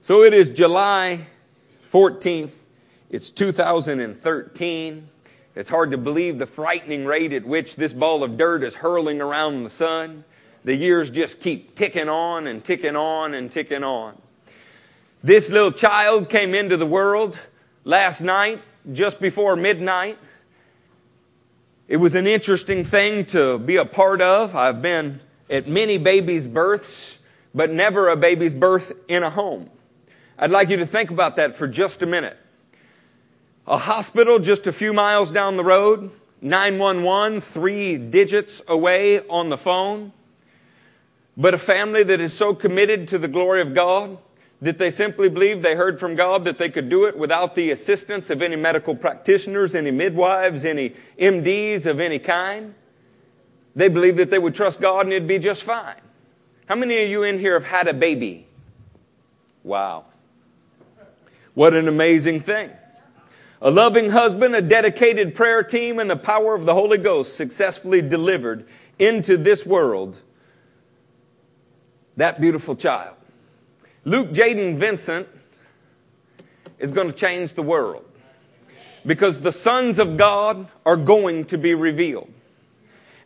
So it is July 14th. It's 2013. It's hard to believe the frightening rate at which this ball of dirt is hurling around the sun. The years just keep ticking on and ticking on and ticking on. This little child came into the world last night, just before midnight. It was an interesting thing to be a part of. I've been at many babies' births, but never a baby's birth in a home. I'd like you to think about that for just a minute. A hospital just a few miles down the road, 911, three digits away on the phone. But a family that is so committed to the glory of God that they simply believed they heard from God that they could do it without the assistance of any medical practitioners, any midwives, any MDs of any kind. They believed that they would trust God and it'd be just fine. How many of you in here have had a baby? Wow. What an amazing thing. A loving husband, a dedicated prayer team, and the power of the Holy Ghost successfully delivered into this world that beautiful child. Luke Jaden Vincent is going to change the world because the sons of God are going to be revealed.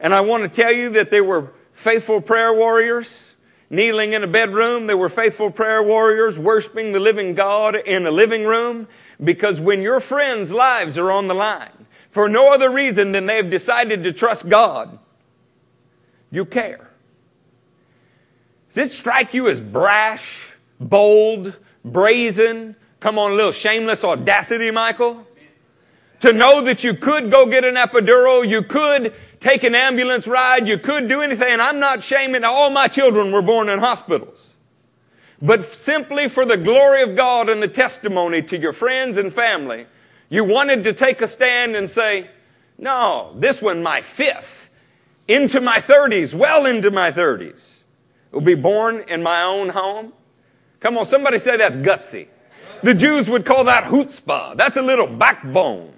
And I want to tell you that they were faithful prayer warriors kneeling in a bedroom. They were faithful prayer warriors worshiping the living God in a living room because when your friends' lives are on the line, for no other reason than they've decided to trust God, you care. Does this strike you as brash, bold, brazen? Come on, a little shameless audacity, Michael? To know that you could go get an epidural, you could take an ambulance ride, you could do anything, and I'm not shaming, all my children were born in hospitals. But simply for the glory of God and the testimony to your friends and family, you wanted to take a stand and say, no, this one my fifth, into my 30s, well into my 30s, will be born in my own home. Come on, somebody say that's gutsy. The Jews would call that chutzpah. That's a little backbone.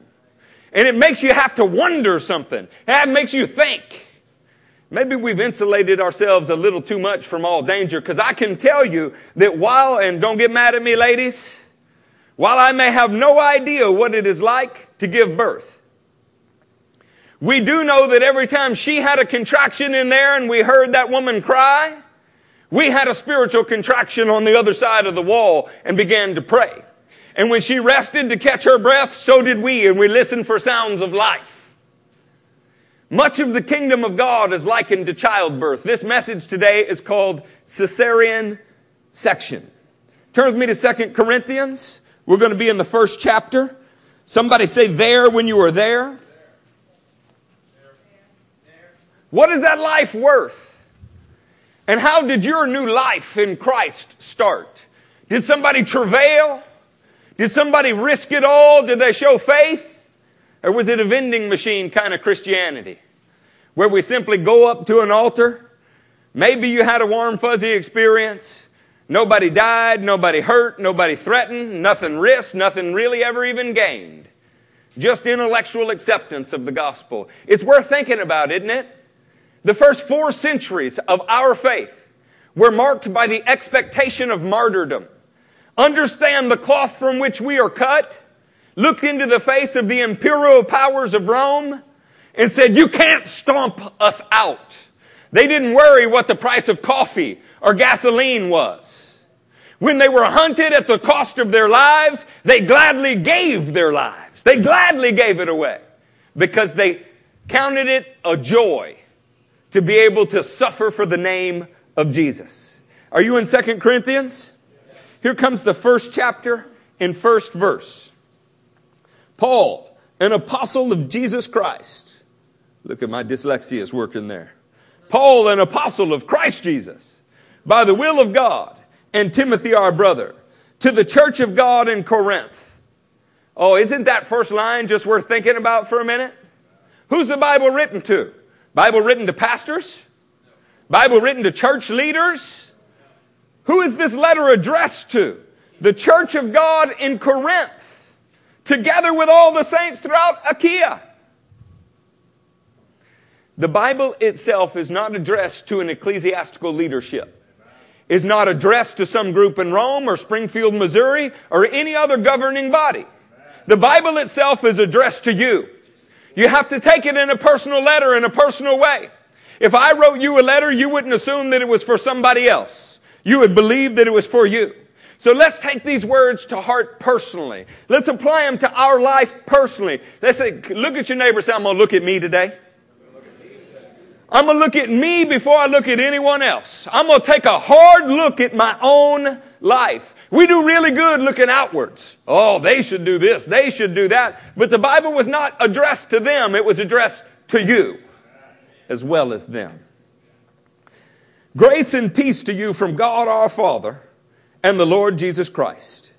And it makes you have to wonder something. That makes you think. Maybe we've insulated ourselves a little too much from all danger because I can tell you that while, and don't get mad at me, ladies, while I may have no idea what it is like to give birth, we do know that every time she had a contraction in there and we heard that woman cry, we had a spiritual contraction on the other side of the wall and began to pray. And when she rested to catch her breath, so did we, and we listened for sounds of life. Much of the kingdom of God is likened to childbirth. This message today is called Caesarean section. Turn with me to Second Corinthians. We're going to be in the first chapter. Somebody say there when you were there. What is that life worth? And how did your new life in Christ start? Did somebody travail? Did somebody risk it all? Did they show faith? Or was it a vending machine kind of Christianity? Where we simply go up to an altar? Maybe you had a warm, fuzzy experience. Nobody died, nobody hurt, nobody threatened, nothing risked, nothing really ever even gained. Just intellectual acceptance of the gospel. It's worth thinking about, isn't it? The first four centuries of our faith were marked by the expectation of martyrdom understand the cloth from which we are cut, looked into the face of the imperial powers of Rome, and said, You can't stomp us out. They didn't worry what the price of coffee or gasoline was. When they were hunted at the cost of their lives, they gladly gave their lives. They gladly gave it away because they counted it a joy to be able to suffer for the name of Jesus. Are you in Second Corinthians? Here comes the first chapter and first verse. Paul, an apostle of Jesus Christ. Look at my dyslexia is working there. Paul, an apostle of Christ Jesus, by the will of God, and Timothy, our brother, to the church of God in Corinth. Oh, isn't that first line just worth thinking about for a minute? Who's the Bible written to? Bible written to pastors? Bible written to church leaders? Who is this letter addressed to? The church of God in Corinth, together with all the saints throughout Achaia. The Bible itself is not addressed to an ecclesiastical leadership. is not addressed to some group in Rome or Springfield, Missouri or any other governing body. The Bible itself is addressed to you. You have to take it in a personal letter in a personal way. If I wrote you a letter, you wouldn't assume that it was for somebody else. You would believe that it was for you. So let's take these words to heart personally. Let's apply them to our life personally. Let's say, look at your neighbor say, I'm going to look at me today. I'm going to look at me before I look at anyone else. I'm going to take a hard look at my own life. We do really good looking outwards. Oh, they should do this. They should do that. But the Bible was not addressed to them. It was addressed to you as well as them. Grace and peace to you from God our Father and the Lord Jesus Christ.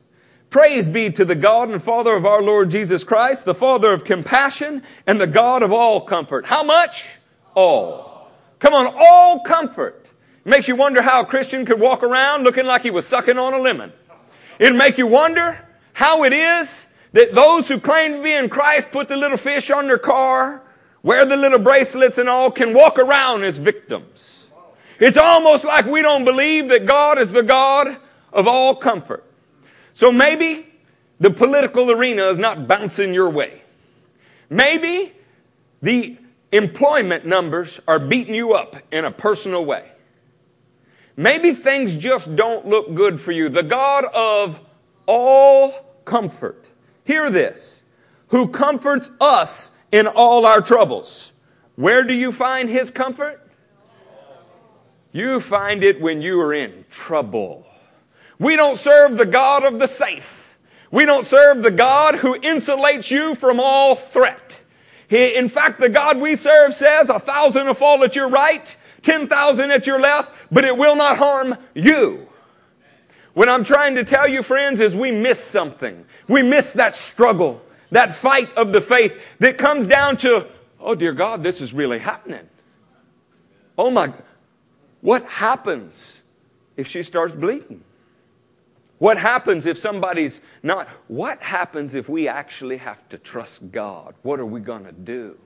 Praise be to the God and Father of our Lord Jesus Christ, the Father of compassion and the God of all comfort. How much? All. Come on, all comfort. It makes you wonder how a Christian could walk around looking like he was sucking on a lemon. It'd make you wonder how it is that those who claim to be in Christ put the little fish on their car, wear the little bracelets and all, can walk around as victims. It's almost like we don't believe that God is the God of all comfort. So maybe the political arena is not bouncing your way. Maybe the employment numbers are beating you up in a personal way. Maybe things just don't look good for you. The God of all comfort. Hear this. Who comforts us in all our troubles. Where do you find his comfort? You find it when you are in trouble. We don't serve the God of the safe. We don't serve the God who insulates you from all threat. He, in fact, the God we serve says a thousand will fall at your right, ten thousand at your left, but it will not harm you. What I'm trying to tell you, friends, is we miss something. We miss that struggle, that fight of the faith that comes down to, oh dear God, this is really happening. Oh my, what happens if she starts bleeding? What happens if somebody's not? What happens if we actually have to trust God? What are we going to do?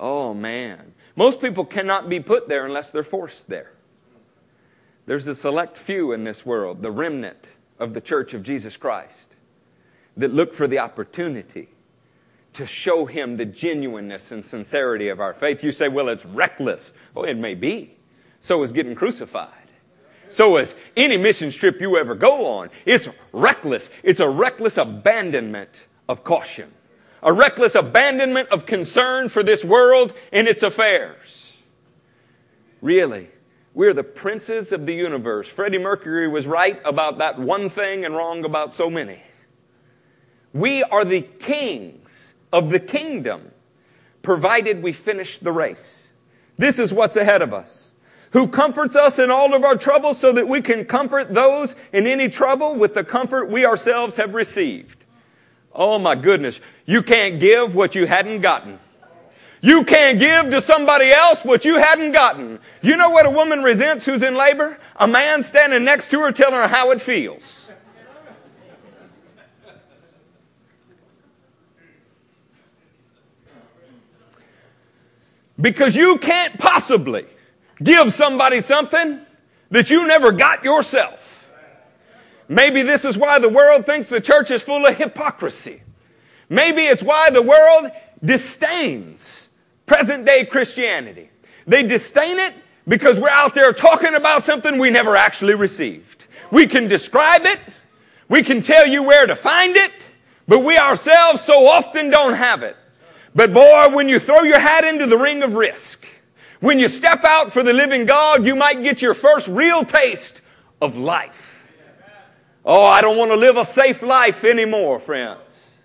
Oh, man. Most people cannot be put there unless they're forced there. There's a select few in this world, the remnant of the church of Jesus Christ, that look for the opportunity to show Him the genuineness and sincerity of our faith. You say, well, it's reckless. Oh, it may be. So is getting crucified. So is any mission trip you ever go on. It's reckless. It's a reckless abandonment of caution. A reckless abandonment of concern for this world and its affairs. Really, we're the princes of the universe. Freddie Mercury was right about that one thing and wrong about so many. We are the kings of the kingdom, provided we finish the race. This is what's ahead of us who comforts us in all of our troubles so that we can comfort those in any trouble with the comfort we ourselves have received. Oh my goodness. You can't give what you hadn't gotten. You can't give to somebody else what you hadn't gotten. You know what a woman resents who's in labor? A man standing next to her telling her how it feels. Because you can't possibly give somebody something that you never got yourself. Maybe this is why the world thinks the church is full of hypocrisy. Maybe it's why the world disdains present day Christianity. They disdain it because we're out there talking about something we never actually received. We can describe it, we can tell you where to find it, but we ourselves so often don't have it. But boy, when you throw your hat into the ring of risk, when you step out for the living God, you might get your first real taste of life. Oh, I don't want to live a safe life anymore, friends.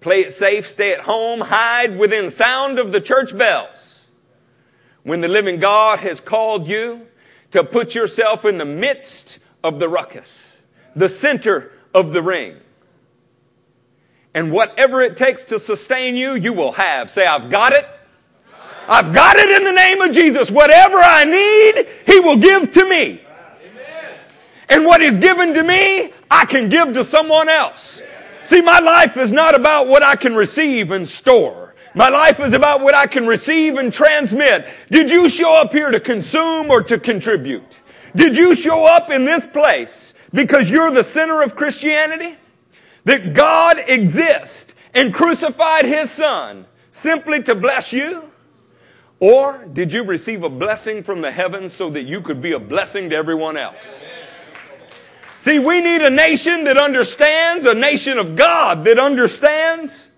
Play it safe, stay at home, hide within sound of the church bells. When the living God has called you to put yourself in the midst of the ruckus, the center of the ring. And whatever it takes to sustain you, you will have. Say, I've got it. I've got it in the name of Jesus. Whatever I need, He will give to me. And what He's given to me, I can give to someone else. See, my life is not about what I can receive and store. My life is about what I can receive and transmit. Did you show up here to consume or to contribute? Did you show up in this place because you're the center of Christianity? That God exists and crucified His Son simply to bless you? Or did you receive a blessing from the heavens so that you could be a blessing to everyone else? See, we need a nation that understands, a nation of God that understands.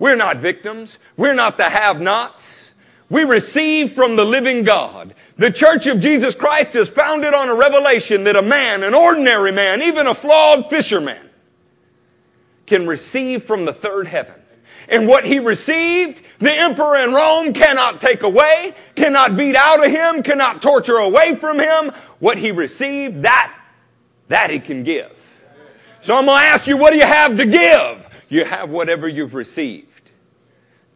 We're not victims. We're not the have nots. We receive from the living God. The church of Jesus Christ is founded on a revelation that a man, an ordinary man, even a flawed fisherman, can receive from the third heaven. And what he received, the emperor in Rome cannot take away, cannot beat out of him, cannot torture away from him. What he received, that, that he can give. So I'm going to ask you, what do you have to give? You have whatever you've received.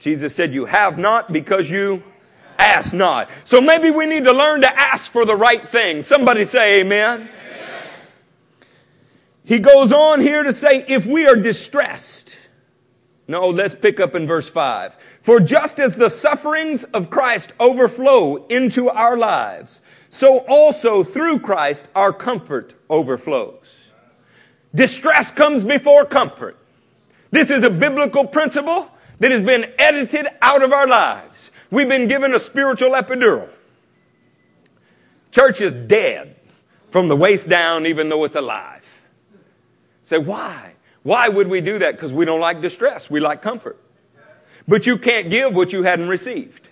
Jesus said, You have not because you ask not. So maybe we need to learn to ask for the right thing. Somebody say amen. amen. He goes on here to say, If we are distressed, no, let's pick up in verse 5. For just as the sufferings of Christ overflow into our lives, so also through Christ our comfort overflows. Distress comes before comfort. This is a biblical principle that has been edited out of our lives. We've been given a spiritual epidural. Church is dead from the waist down, even though it's alive. Say, why? Why would we do that? Because we don't like distress. We like comfort. But you can't give what you hadn't received.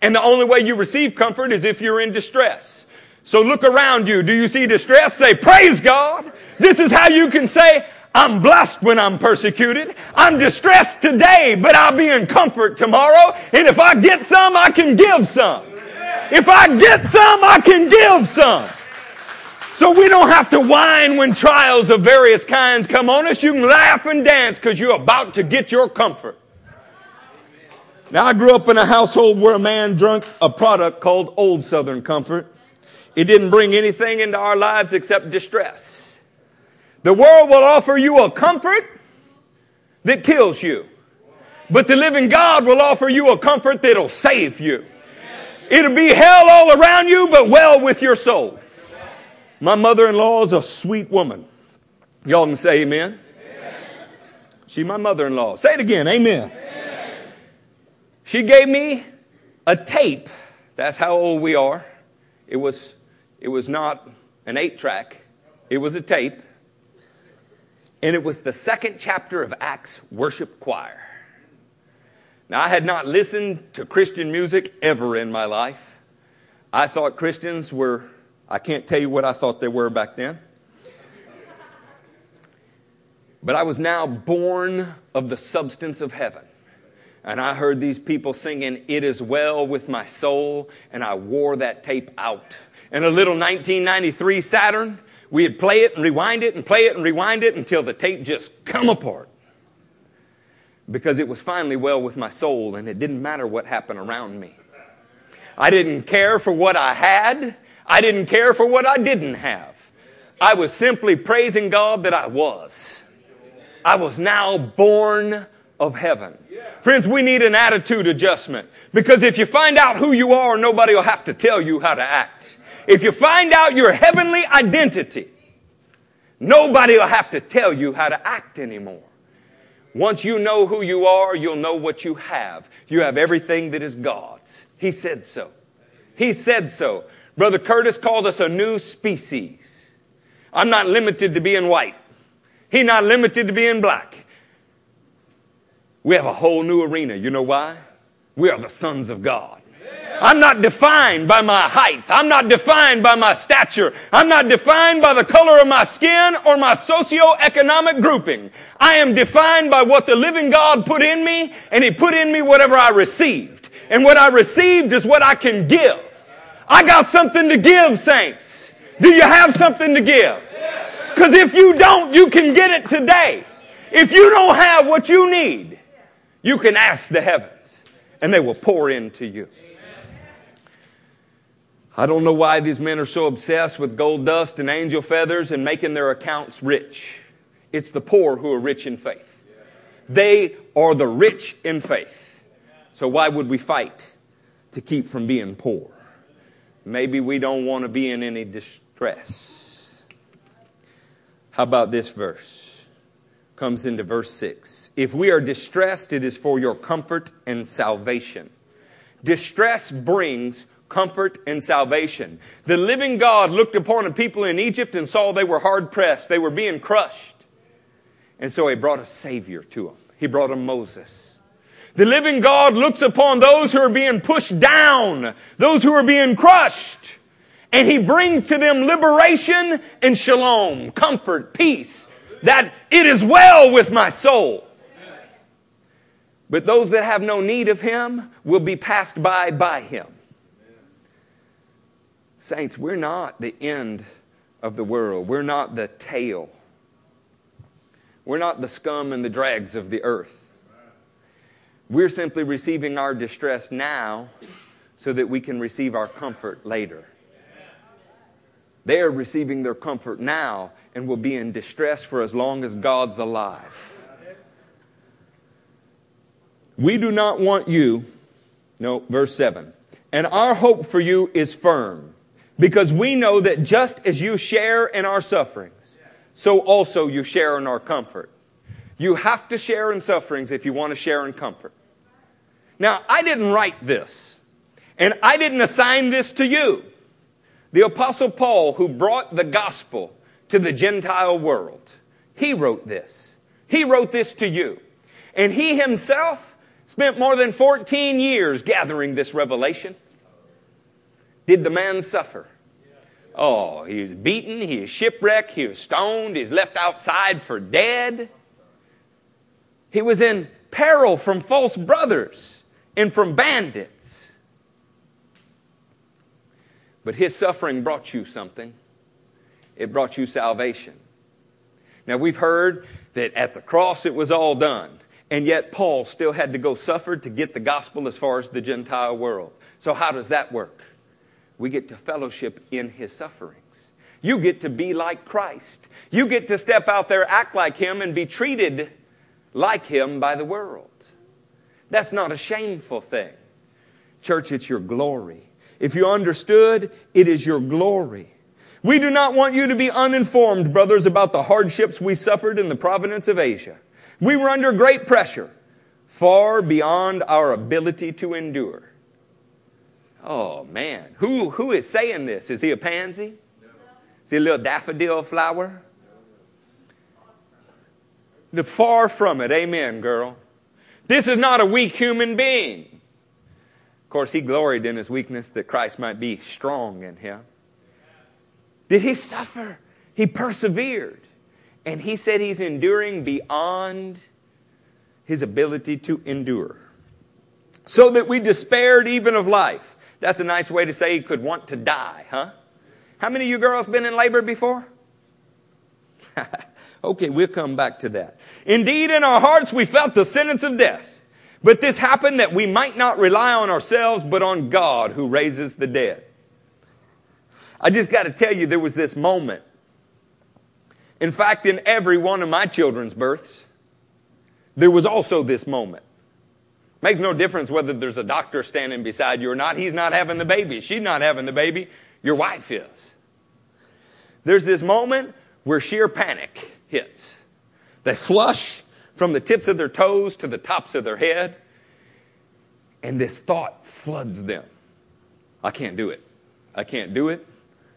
And the only way you receive comfort is if you're in distress. So look around you. Do you see distress? Say, praise God. This is how you can say, I'm blessed when I'm persecuted. I'm distressed today, but I'll be in comfort tomorrow. And if I get some, I can give some. If I get some, I can give some. So we don't have to whine when trials of various kinds come on us. You can laugh and dance because you're about to get your comfort. Now, I grew up in a household where a man drank a product called Old Southern Comfort. It didn't bring anything into our lives except distress. The world will offer you a comfort that kills you. But the living God will offer you a comfort that'll save you. It'll be hell all around you, but well with your soul. My mother in law is a sweet woman. Y'all can say amen. amen. She's my mother in law. Say it again. Amen. amen. She gave me a tape. That's how old we are. It was, it was not an eight track, it was a tape. And it was the second chapter of Acts Worship Choir. Now, I had not listened to Christian music ever in my life. I thought Christians were I can't tell you what I thought they were back then. But I was now born of the substance of heaven. And I heard these people singing, It is well with my soul, and I wore that tape out. In a little 1993 Saturn, we'd play it and rewind it and play it and rewind it until the tape just come apart. Because it was finally well with my soul, and it didn't matter what happened around me. I didn't care for what I had. I didn't care for what I didn't have. I was simply praising God that I was. I was now born of heaven. Friends, we need an attitude adjustment because if you find out who you are, nobody will have to tell you how to act. If you find out your heavenly identity, nobody will have to tell you how to act anymore. Once you know who you are, you'll know what you have. You have everything that is God's. He said so. He said so. Brother Curtis called us a new species. I'm not limited to being white. He's not limited to being black. We have a whole new arena. You know why? We are the sons of God. I'm not defined by my height. I'm not defined by my stature. I'm not defined by the color of my skin or my socio-economic grouping. I am defined by what the living God put in me, and He put in me whatever I received. And what I received is what I can give. I got something to give, saints. Do you have something to give? Because if you don't, you can get it today. If you don't have what you need, you can ask the heavens and they will pour into you. I don't know why these men are so obsessed with gold dust and angel feathers and making their accounts rich. It's the poor who are rich in faith. They are the rich in faith. So why would we fight to keep from being poor? Maybe we don't want to be in any distress. How about this verse? Comes into verse 6. If we are distressed, it is for your comfort and salvation. Distress brings comfort and salvation. The living God looked upon a people in Egypt and saw they were hard pressed, they were being crushed. And so he brought a Savior to them. He brought them Moses. The living God looks upon those who are being pushed down, those who are being crushed, and He brings to them liberation and shalom, comfort, peace, that it is well with my soul. But those that have no need of Him will be passed by by Him. Saints, we're not the end of the world. We're not the tail. We're not the scum and the dregs of the earth. We're simply receiving our distress now so that we can receive our comfort later. They are receiving their comfort now and will be in distress for as long as God's alive. We do not want you, no, verse 7. And our hope for you is firm because we know that just as you share in our sufferings, so also you share in our comfort. You have to share in sufferings if you want to share in comfort. Now, I didn't write this, and I didn't assign this to you. The Apostle Paul, who brought the gospel to the Gentile world, he wrote this. He wrote this to you. And he himself spent more than 14 years gathering this revelation. Did the man suffer? Oh, he was beaten, he was shipwrecked, he was stoned, he he's left outside for dead. He was in peril from false brothers and from bandits. But his suffering brought you something. It brought you salvation. Now we've heard that at the cross it was all done. And yet Paul still had to go suffer to get the gospel as far as the Gentile world. So how does that work? We get to fellowship in his sufferings. You get to be like Christ. You get to step out there, act like him, and be treated like him by the world. That's not a shameful thing. Church, it's your glory. If you understood, it is your glory. We do not want you to be uninformed, brothers, about the hardships we suffered in the province of Asia. We were under great pressure, far beyond our ability to endure. Oh man, who, who is saying this? Is he a pansy? Is he a little daffodil flower? The far from it, amen, girl. This is not a weak human being. Of course, he gloried in his weakness that Christ might be strong in him. Did he suffer? He persevered. And he said he's enduring beyond his ability to endure. So that we despaired even of life. That's a nice way to say he could want to die, huh? How many of you girls been in labor before? okay, we'll come back to that. Indeed, in our hearts we felt the sentence of death. But this happened that we might not rely on ourselves, but on God who raises the dead. I just got to tell you, there was this moment. In fact, in every one of my children's births, there was also this moment. Makes no difference whether there's a doctor standing beside you or not. He's not having the baby. She's not having the baby. Your wife is. There's this moment where sheer panic hits. They flush from the tips of their toes to the tops of their head, and this thought floods them. I can't do it. I can't do it.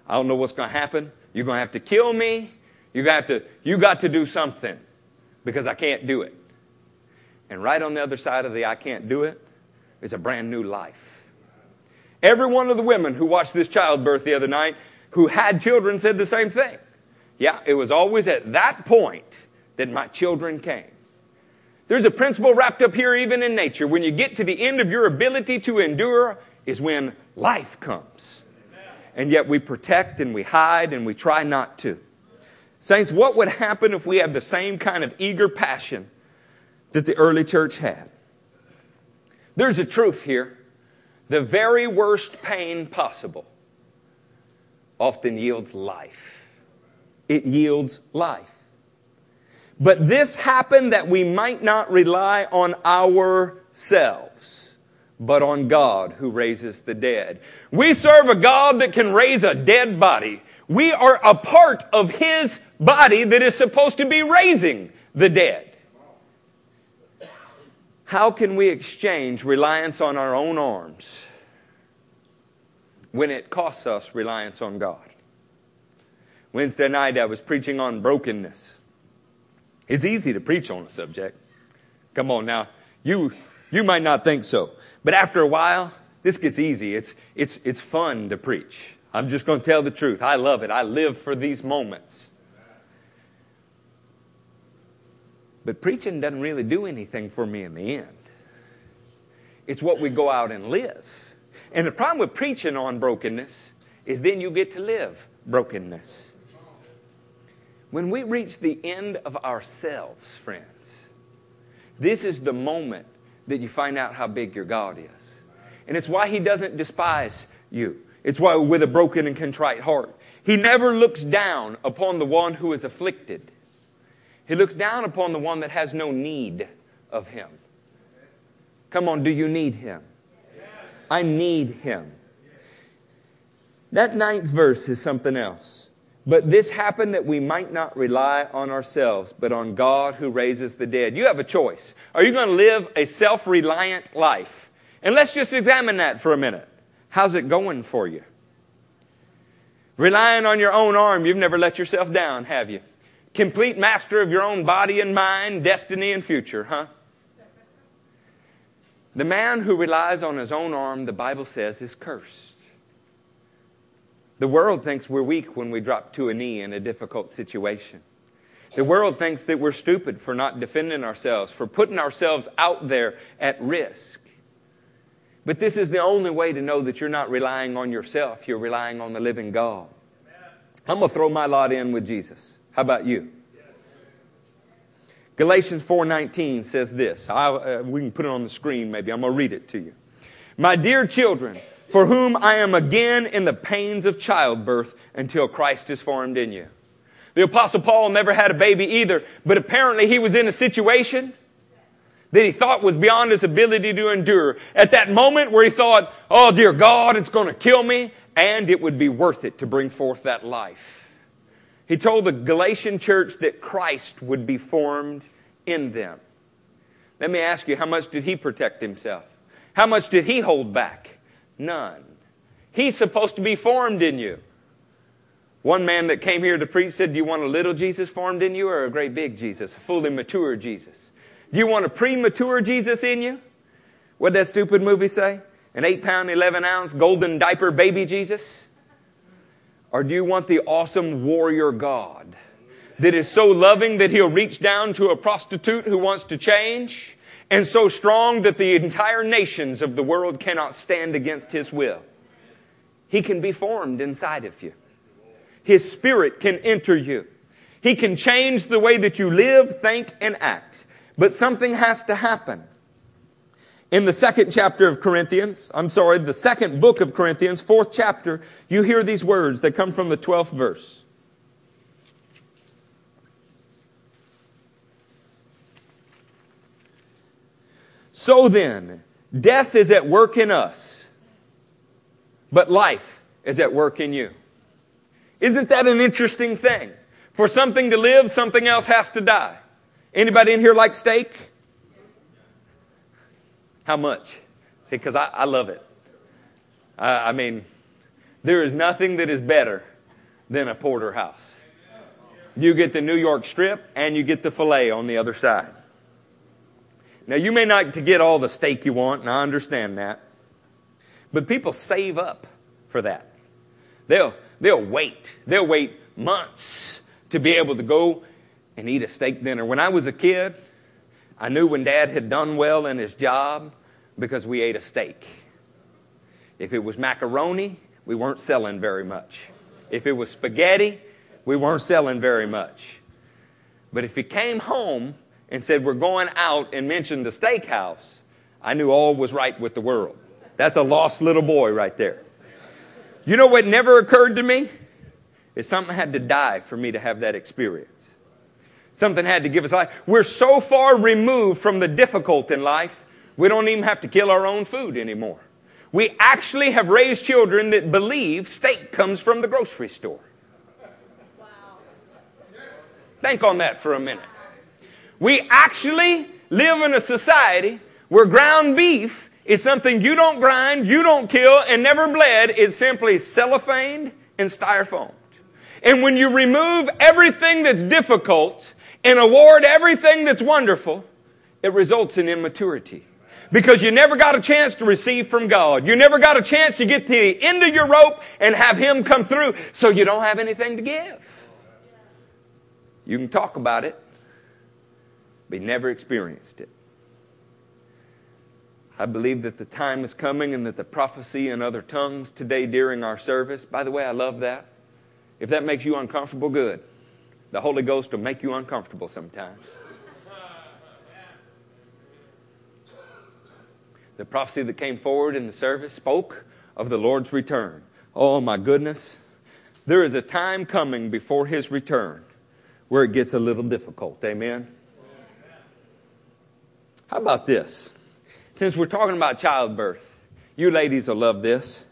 I don't know what's going to happen. You're going to have to kill me. You got to you got to do something because I can't do it. And right on the other side of the I can't do it is a brand new life. Every one of the women who watched this childbirth the other night who had children said the same thing. Yeah, it was always at that point that my children came. There's a principle wrapped up here even in nature. When you get to the end of your ability to endure is when life comes. And yet we protect and we hide and we try not to. Saints, what would happen if we had the same kind of eager passion that the early church had. There's a truth here. The very worst pain possible often yields life. It yields life. But this happened that we might not rely on ourselves, but on God who raises the dead. We serve a God that can raise a dead body. We are a part of His body that is supposed to be raising the dead. How can we exchange reliance on our own arms when it costs us reliance on God? Wednesday night I was preaching on brokenness. It's easy to preach on a subject. Come on now. You, you might not think so. But after a while, this gets easy. It's, it's, it's fun to preach. I'm just going to tell the truth. I love it. I live for these moments. But preaching doesn't really do anything for me in the end. It's what we go out and live. And the problem with preaching on brokenness is then you get to live brokenness. When we reach the end of ourselves, friends, this is the moment that you find out how big your God is. And it's why He doesn't despise you. It's why, with a broken and contrite heart, He never looks down upon the one who is afflicted. He looks down upon the one that has no need of him. Come on, do you need him? I need him. That ninth verse is something else. But this happened that we might not rely on ourselves, but on God who raises the dead. You have a choice. Are you going to live a self reliant life? And let's just examine that for a minute. How's it going for you? Relying on your own arm, you've never let yourself down, have you? Complete master of your own body and mind, destiny and future, huh? The man who relies on his own arm, the Bible says, is cursed. The world thinks we're weak when we drop to a knee in a difficult situation. The world thinks that we're stupid for not defending ourselves, for putting ourselves out there at risk. But this is the only way to know that you're not relying on yourself, you're relying on the living God. I'm going to throw my lot in with Jesus. How about you? Galatians 4:19 says this. I, uh, we can put it on the screen maybe. I'm going to read it to you. My dear children, for whom I am again in the pains of childbirth until Christ is formed in you. The apostle Paul never had a baby either, but apparently he was in a situation that he thought was beyond his ability to endure. At that moment where he thought, "Oh dear God, it's going to kill me," and it would be worth it to bring forth that life. He told the Galatian church that Christ would be formed in them. Let me ask you, how much did he protect himself? How much did he hold back? None. He's supposed to be formed in you. One man that came here to preach said, Do you want a little Jesus formed in you or a great big Jesus, a fully mature Jesus? Do you want a premature Jesus in you? What did that stupid movie say? An 8 pound, 11 ounce golden diaper baby Jesus? Or do you want the awesome warrior God that is so loving that he'll reach down to a prostitute who wants to change and so strong that the entire nations of the world cannot stand against his will? He can be formed inside of you. His spirit can enter you. He can change the way that you live, think, and act. But something has to happen. In the second chapter of Corinthians, I'm sorry, the second book of Corinthians, fourth chapter, you hear these words that come from the 12th verse. So then, death is at work in us, but life is at work in you. Isn't that an interesting thing? For something to live, something else has to die. Anybody in here like steak? How much? See, because I, I, love it. I, I mean, there is nothing that is better than a porterhouse. You get the New York strip and you get the filet on the other side. Now, you may not get all the steak you want, and I understand that. But people save up for that. They'll, they'll wait. They'll wait months to be able to go and eat a steak dinner. When I was a kid, I knew when dad had done well in his job because we ate a steak. If it was macaroni, we weren't selling very much. If it was spaghetti, we weren't selling very much. But if he came home and said, We're going out and mentioned the steakhouse, I knew all was right with the world. That's a lost little boy right there. You know what never occurred to me? Is something had to die for me to have that experience. Something had to give us life. We're so far removed from the difficult in life, We don't even have to kill our own food anymore. We actually have raised children that believe steak comes from the grocery store. Wow. Think on that for a minute. We actually live in a society where ground beef is something you don't grind, you don't kill, and never bled. It's simply cellophaned and styrofoamed. And when you remove everything that's difficult and award everything that's wonderful, it results in immaturity. Because you never got a chance to receive from God. You never got a chance to get to the end of your rope and have Him come through, so you don't have anything to give. You can talk about it, you never experienced it. I believe that the time is coming and that the prophecy in other tongues today during our service, by the way, I love that. If that makes you uncomfortable, good. The Holy Ghost will make you uncomfortable sometimes. The prophecy that came forward in the service spoke of the Lord's return. Oh my goodness. There is a time coming before his return where it gets a little difficult. Amen. How about this? Since we're talking about childbirth, you ladies will love this.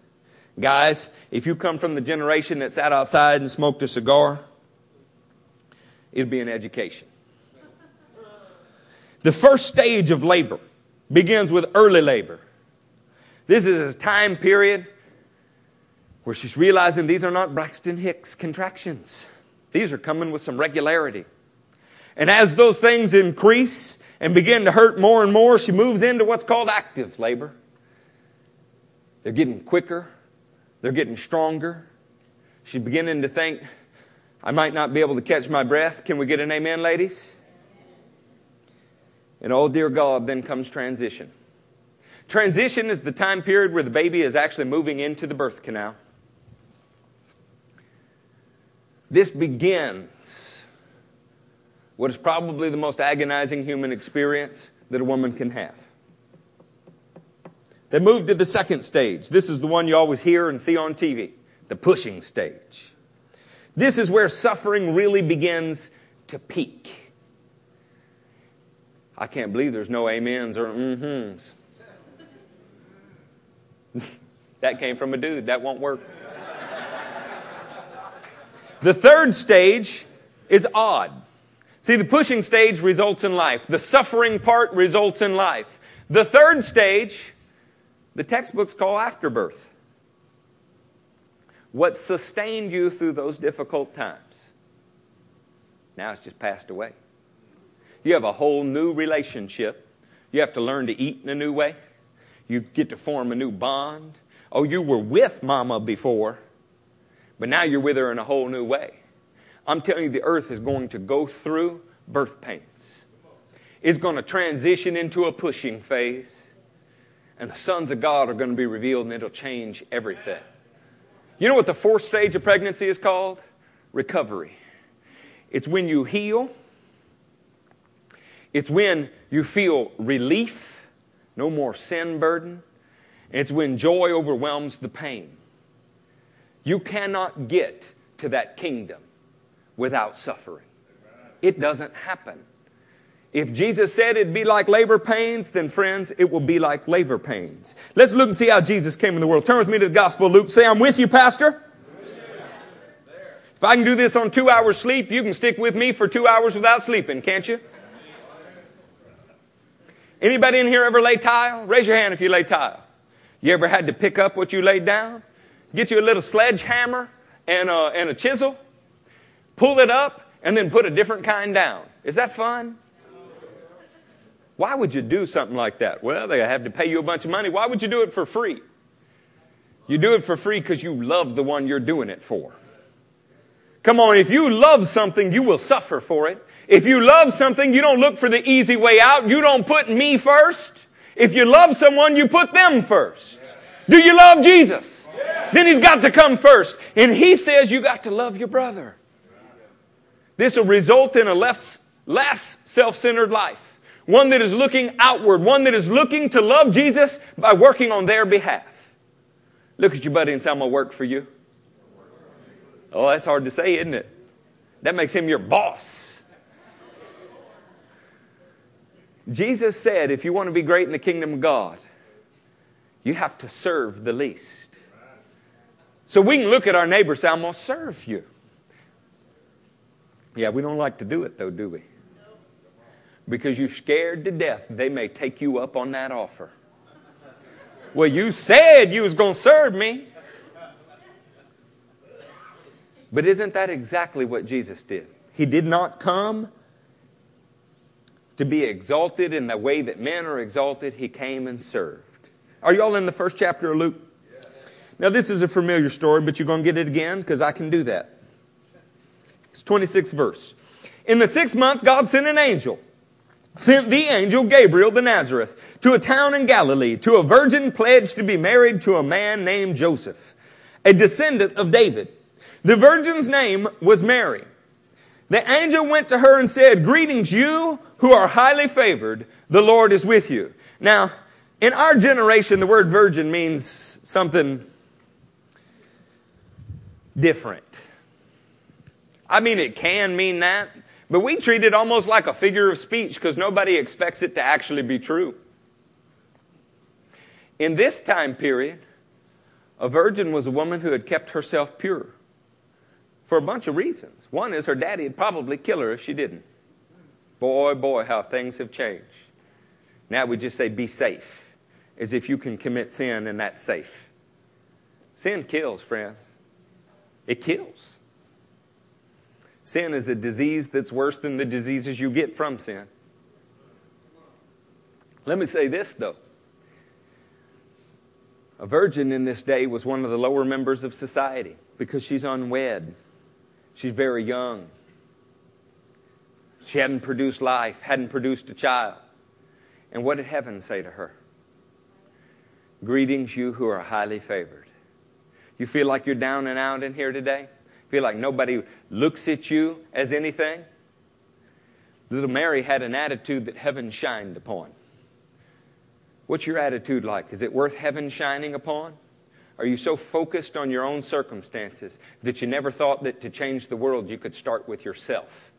Guys, if you come from the generation that sat outside and smoked a cigar, it'll be an education. The first stage of labor begins with early labor. This is a time period where she's realizing these are not Braxton Hicks contractions. These are coming with some regularity. And as those things increase, and begin to hurt more and more, she moves into what's called active labor. They're getting quicker, they're getting stronger. She's beginning to think, I might not be able to catch my breath. Can we get an amen, ladies? And oh, dear God, then comes transition. Transition is the time period where the baby is actually moving into the birth canal. This begins what is probably the most agonizing human experience that a woman can have. They move to the second stage. This is the one you always hear and see on TV the pushing stage. This is where suffering really begins to peak. I can't believe there's no amens or mm-hms. that came from a dude. That won't work. the third stage is odd. See, the pushing stage results in life. The suffering part results in life. The third stage, the textbooks call afterbirth. What sustained you through those difficult times, now it's just passed away. You have a whole new relationship. You have to learn to eat in a new way. You get to form a new bond. Oh, you were with mama before, but now you're with her in a whole new way. I'm telling you, the earth is going to go through birth pains. It's going to transition into a pushing phase, and the sons of God are going to be revealed, and it'll change everything. You know what the fourth stage of pregnancy is called? Recovery. It's when you heal, it's when you feel relief, no more sin burden, it's when joy overwhelms the pain. You cannot get to that kingdom without suffering. It doesn't happen. If Jesus said it'd be like labor pains, then friends, it will be like labor pains. Let's look and see how Jesus came in the world. Turn with me to the Gospel Luke. Say, I'm with you, Pastor. If I can do this on two hours sleep, you can stick with me for two hours without sleeping, can't you? Anybody in here ever lay tile? Raise your hand if you lay tile. You ever had to pick up what you laid down? Get you a little sledgehammer and a, and a chisel pull it up, and then put a different kind down. Is that fun? Why would you do something like that? Well, they have to pay you a bunch of money. Why would you do it for free? You do it for free because you love the one you're doing it for. Come on, if you love something, you will suffer for it. If you love something, you don't look for the easy way out. You don't put me first. If you love someone, you put them first. Do you love Jesus? Then he's got to come first. And he says you got to love your brother. This will result in a less, less self centered life. One that is looking outward, one that is looking to love Jesus by working on their behalf. Look at your buddy and say, I'm going to work for you. Oh, that's hard to say, isn't it? That makes him your boss. Jesus said, if you want to be great in the kingdom of God, you have to serve the least. So we can look at our neighbor and say, I'm going to serve you. Yeah, we don't like to do it though, do we? Because you're scared to death they may take you up on that offer. Well, you said you was going to serve me. But isn't that exactly what Jesus did? He did not come to be exalted in the way that men are exalted. He came and served. Are y'all in the first chapter of Luke? Now, this is a familiar story, but you're going to get it again because I can do that. It's 26th verse. In the sixth month, God sent an angel, sent the angel Gabriel to Nazareth, to a town in Galilee, to a virgin pledged to be married to a man named Joseph, a descendant of David. The virgin's name was Mary. The angel went to her and said, Greetings, you who are highly favored, the Lord is with you. Now, in our generation, the word virgin means something different. I mean, it can mean that, but we treat it almost like a figure of speech because nobody expects it to actually be true. In this time period, a virgin was a woman who had kept herself pure for a bunch of reasons. One is her daddy would probably kill her if she didn't. Boy, boy, how things have changed. Now we just say be safe, as if you can commit sin and that's safe. Sin kills, friends. It kills. Sin is a disease that's worse than the diseases you get from sin. Let me say this, though. A virgin in this day was one of the lower members of society because she's unwed. She's very young. She hadn't produced life, hadn't produced a child. And what did heaven say to her? Greetings, you who are highly favored. You feel like you're down and out in here today? Feel like nobody looks at you as anything? Little Mary had an attitude that heaven shined upon. What's your attitude like? Is it worth heaven shining upon? Are you so focused on your own circumstances that you never thought that to change the world you could start with yourself?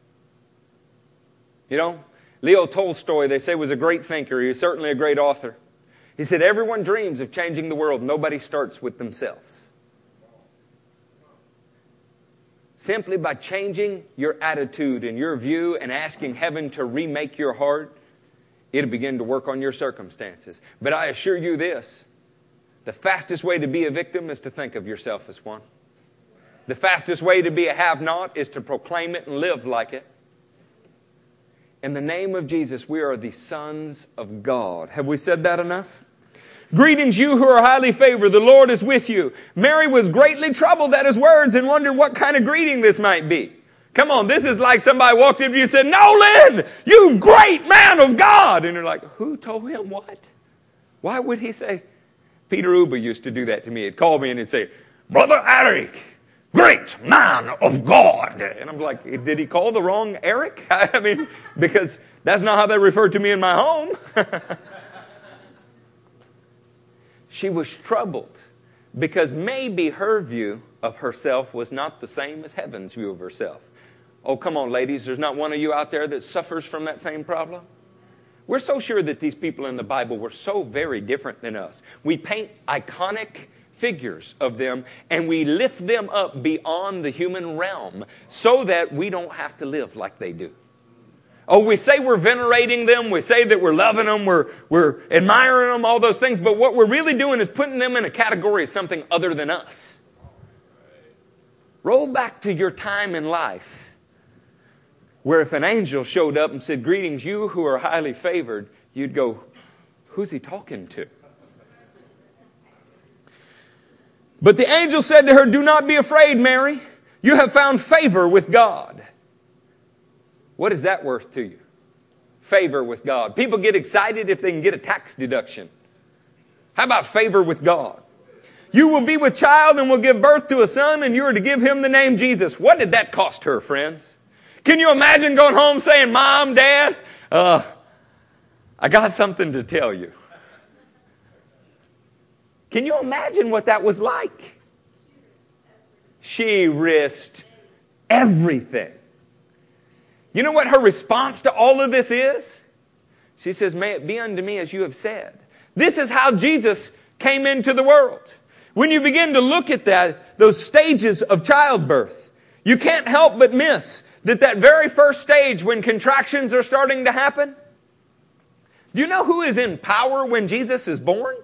You know, Leo Tolstoy, they say, was a great thinker. He was certainly a great author. He said, Everyone dreams of changing the world. Nobody starts with themselves. Simply by changing your attitude and your view and asking heaven to remake your heart, it'll begin to work on your circumstances. But I assure you this the fastest way to be a victim is to think of yourself as one. The fastest way to be a have not is to proclaim it and live like it. In the name of Jesus, we are the sons of God. Have we said that enough? Greetings, you who are highly favored. The Lord is with you. Mary was greatly troubled at his words and wondered what kind of greeting this might be. Come on, this is like somebody walked up to you and said, Nolan, you great man of God. And you're like, who told him what? Why would he say, Peter Uber used to do that to me. He'd call me in and say, Brother Eric, great man of God. And I'm like, did he call the wrong Eric? I mean, because that's not how they referred to me in my home. she was troubled because maybe her view of herself was not the same as heaven's view of herself. Oh, come on, ladies, there's not one of you out there that suffers from that same problem? We're so sure that these people in the Bible were so very different than us. We paint iconic figures of them and we lift them up beyond the human realm so that we don't have to live like they do. Oh, we say we're venerating them, we say that we're loving them, we're, we're admiring them, all those things, but what we're really doing is putting them in a category of something other than us. Roll back to your time in life where if an angel showed up and said, Greetings, you who are highly favored, you'd go, Who's he talking to? But the angel said to her, Do not be afraid, Mary. You have found favor with God. What is that worth to you? Favor with God. People get excited if they can get a tax deduction. How about favor with God? You will be with child and will give birth to a son, and you are to give him the name Jesus. What did that cost her, friends? Can you imagine going home saying, Mom, Dad, uh, I got something to tell you? Can you imagine what that was like? She risked everything. You know what her response to all of this is? She says, May it be unto me as you have said. This is how Jesus came into the world. When you begin to look at that, those stages of childbirth, you can't help but miss that that very first stage when contractions are starting to happen, do you know who is in power when Jesus is born?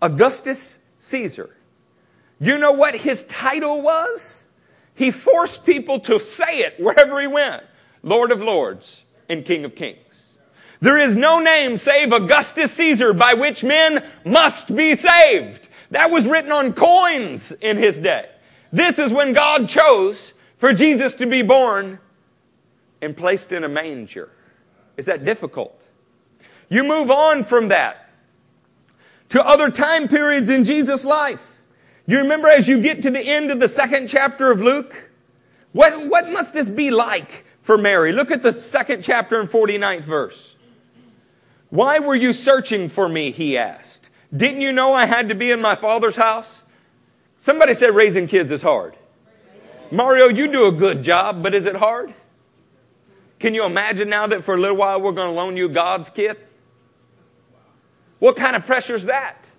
Augustus Caesar. Do you know what his title was? He forced people to say it wherever he went Lord of Lords and King of Kings. There is no name save Augustus Caesar by which men must be saved. That was written on coins in his day. This is when God chose for Jesus to be born and placed in a manger. Is that difficult? You move on from that to other time periods in Jesus' life. You remember as you get to the end of the second chapter of Luke? What, what must this be like for Mary? Look at the second chapter and 49th verse. Why were you searching for me? He asked. Didn't you know I had to be in my father's house? Somebody said raising kids is hard. Mario, you do a good job, but is it hard? Can you imagine now that for a little while we're going to loan you God's kid? What kind of pressure is that?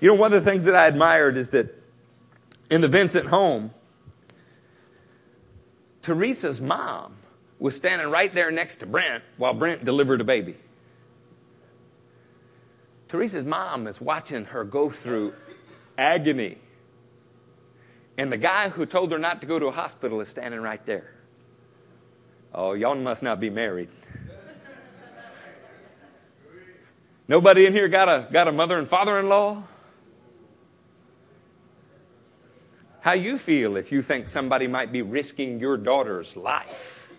You know, one of the things that I admired is that in the Vincent home, Teresa's mom was standing right there next to Brent while Brent delivered a baby. Teresa's mom is watching her go through agony. And the guy who told her not to go to a hospital is standing right there. Oh, y'all must not be married. Nobody in here got a, got a mother and father in law? How you feel if you think somebody might be risking your daughter's life?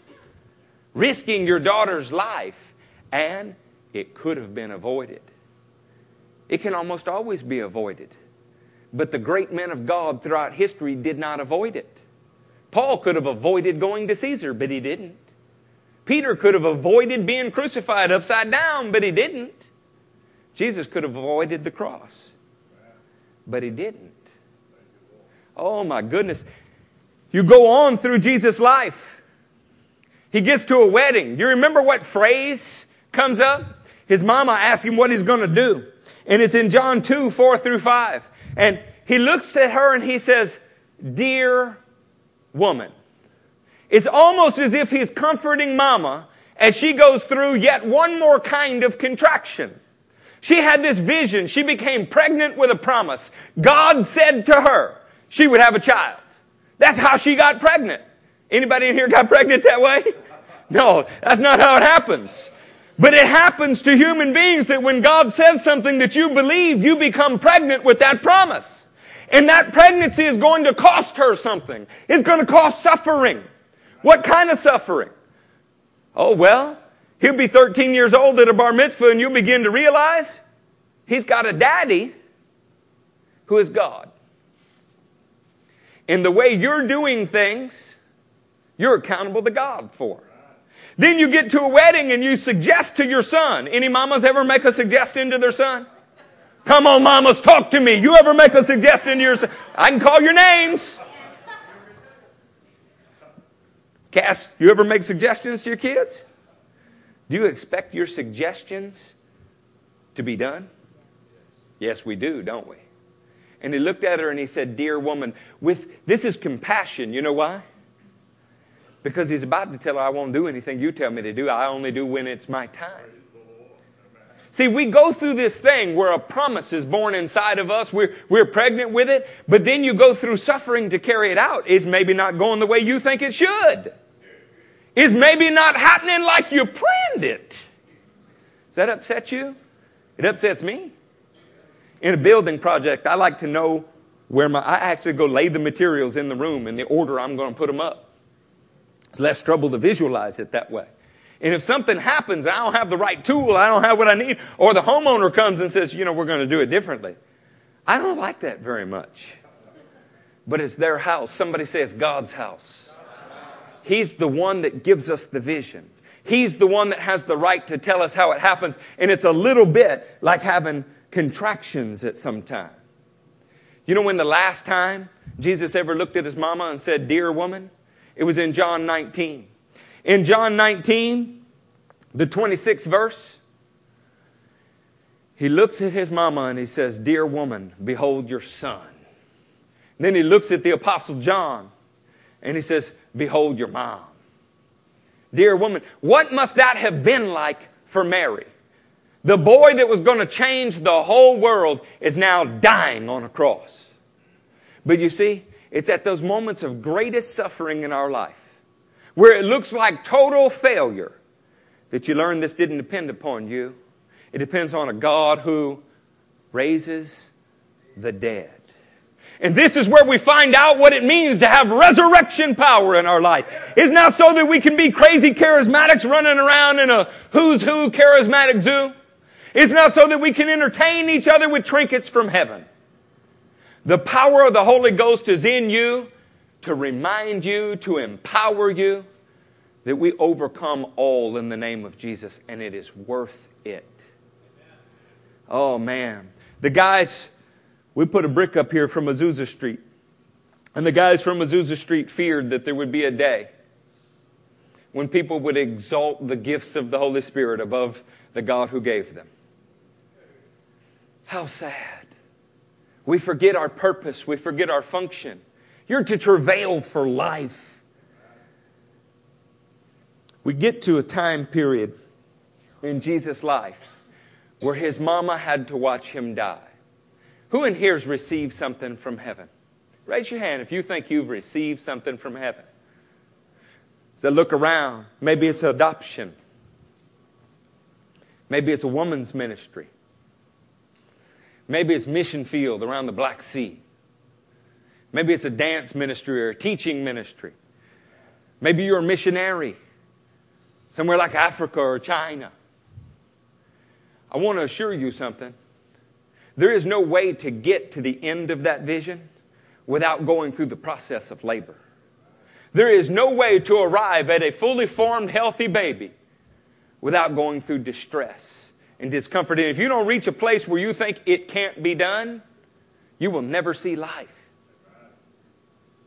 Risking your daughter's life, and it could have been avoided. It can almost always be avoided. But the great men of God throughout history did not avoid it. Paul could have avoided going to Caesar, but he didn't. Peter could have avoided being crucified upside down, but he didn't. Jesus could have avoided the cross, but he didn't. Oh my goodness. You go on through Jesus' life. He gets to a wedding. You remember what phrase comes up? His mama asks him what he's going to do. And it's in John 2, 4 through 5. And he looks at her and he says, Dear woman. It's almost as if he's comforting mama as she goes through yet one more kind of contraction. She had this vision. She became pregnant with a promise. God said to her she would have a child. That's how she got pregnant. Anybody in here got pregnant that way? No, that's not how it happens. But it happens to human beings that when God says something that you believe, you become pregnant with that promise. And that pregnancy is going to cost her something. It's going to cost suffering. What kind of suffering? Oh, well, he'll be 13 years old at a bar mitzvah and you'll begin to realize he's got a daddy who is God. And the way you're doing things, you're accountable to God for. Then you get to a wedding and you suggest to your son. Any mamas ever make a suggestion to their son? Come on, mamas, talk to me. You ever make a suggestion to your son? I can call your names. Cass, you ever make suggestions to your kids? Do you expect your suggestions to be done? Yes, we do, don't we? And he looked at her and he said, Dear woman, with this is compassion. You know why? Because he's about to tell her, I won't do anything you tell me to do. I only do when it's my time. See, we go through this thing where a promise is born inside of us. We're, we're pregnant with it, but then you go through suffering to carry it out. It's maybe not going the way you think it should. It's maybe not happening like you planned it. Does that upset you? It upsets me. In a building project, I like to know where my, I actually go lay the materials in the room in the order I'm going to put them up. It's less trouble to visualize it that way. And if something happens, I don't have the right tool, I don't have what I need, or the homeowner comes and says, you know, we're going to do it differently. I don't like that very much. But it's their house. Somebody says God's house. He's the one that gives us the vision. He's the one that has the right to tell us how it happens. And it's a little bit like having contractions at some time. You know when the last time Jesus ever looked at his mama and said, Dear woman? It was in John 19. In John 19, the 26th verse, he looks at his mama and he says, Dear woman, behold your son. And then he looks at the Apostle John and he says, Behold your mom. Dear woman, what must that have been like for Mary? The boy that was going to change the whole world is now dying on a cross. But you see, it's at those moments of greatest suffering in our life where it looks like total failure that you learn this didn't depend upon you. It depends on a God who raises the dead. And this is where we find out what it means to have resurrection power in our life. It's not so that we can be crazy charismatics running around in a who's who charismatic zoo. It's not so that we can entertain each other with trinkets from heaven. The power of the Holy Ghost is in you to remind you, to empower you that we overcome all in the name of Jesus, and it is worth it. Oh, man. The guys we put a brick up here from Azusa Street. And the guys from Azusa Street feared that there would be a day when people would exalt the gifts of the Holy Spirit above the God who gave them. How sad. We forget our purpose, we forget our function. You're to travail for life. We get to a time period in Jesus' life where his mama had to watch him die. Who in here has received something from heaven? Raise your hand if you think you've received something from heaven. So look around. Maybe it's adoption. Maybe it's a woman's ministry. Maybe it's mission field around the Black Sea. Maybe it's a dance ministry or a teaching ministry. Maybe you're a missionary somewhere like Africa or China. I want to assure you something. There is no way to get to the end of that vision without going through the process of labor. There is no way to arrive at a fully formed, healthy baby without going through distress and discomfort. And if you don't reach a place where you think it can't be done, you will never see life.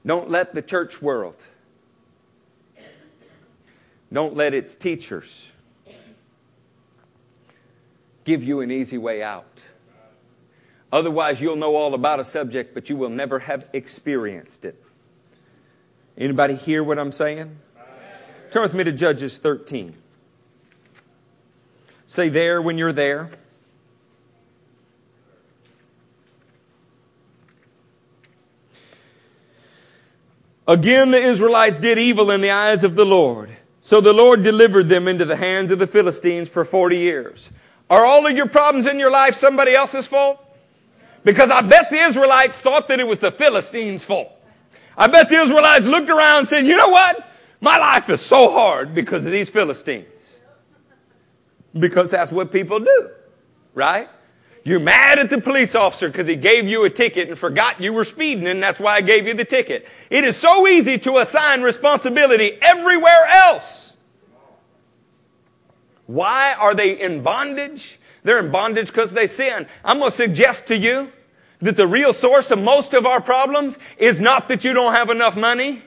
Don't let the church world, don't let its teachers give you an easy way out. Otherwise, you'll know all about a subject, but you will never have experienced it. Anybody hear what I'm saying? Turn with me to Judges 13. Say there when you're there. Again, the Israelites did evil in the eyes of the Lord. So the Lord delivered them into the hands of the Philistines for 40 years. Are all of your problems in your life somebody else's fault? Because I bet the Israelites thought that it was the Philistines' fault. I bet the Israelites looked around and said, you know what? My life is so hard because of these Philistines. Because that's what people do, right? You're mad at the police officer because he gave you a ticket and forgot you were speeding and that's why I gave you the ticket. It is so easy to assign responsibility everywhere else. Why are they in bondage? They're in bondage because they sin. I'm going to suggest to you that the real source of most of our problems is not that you don't have enough money.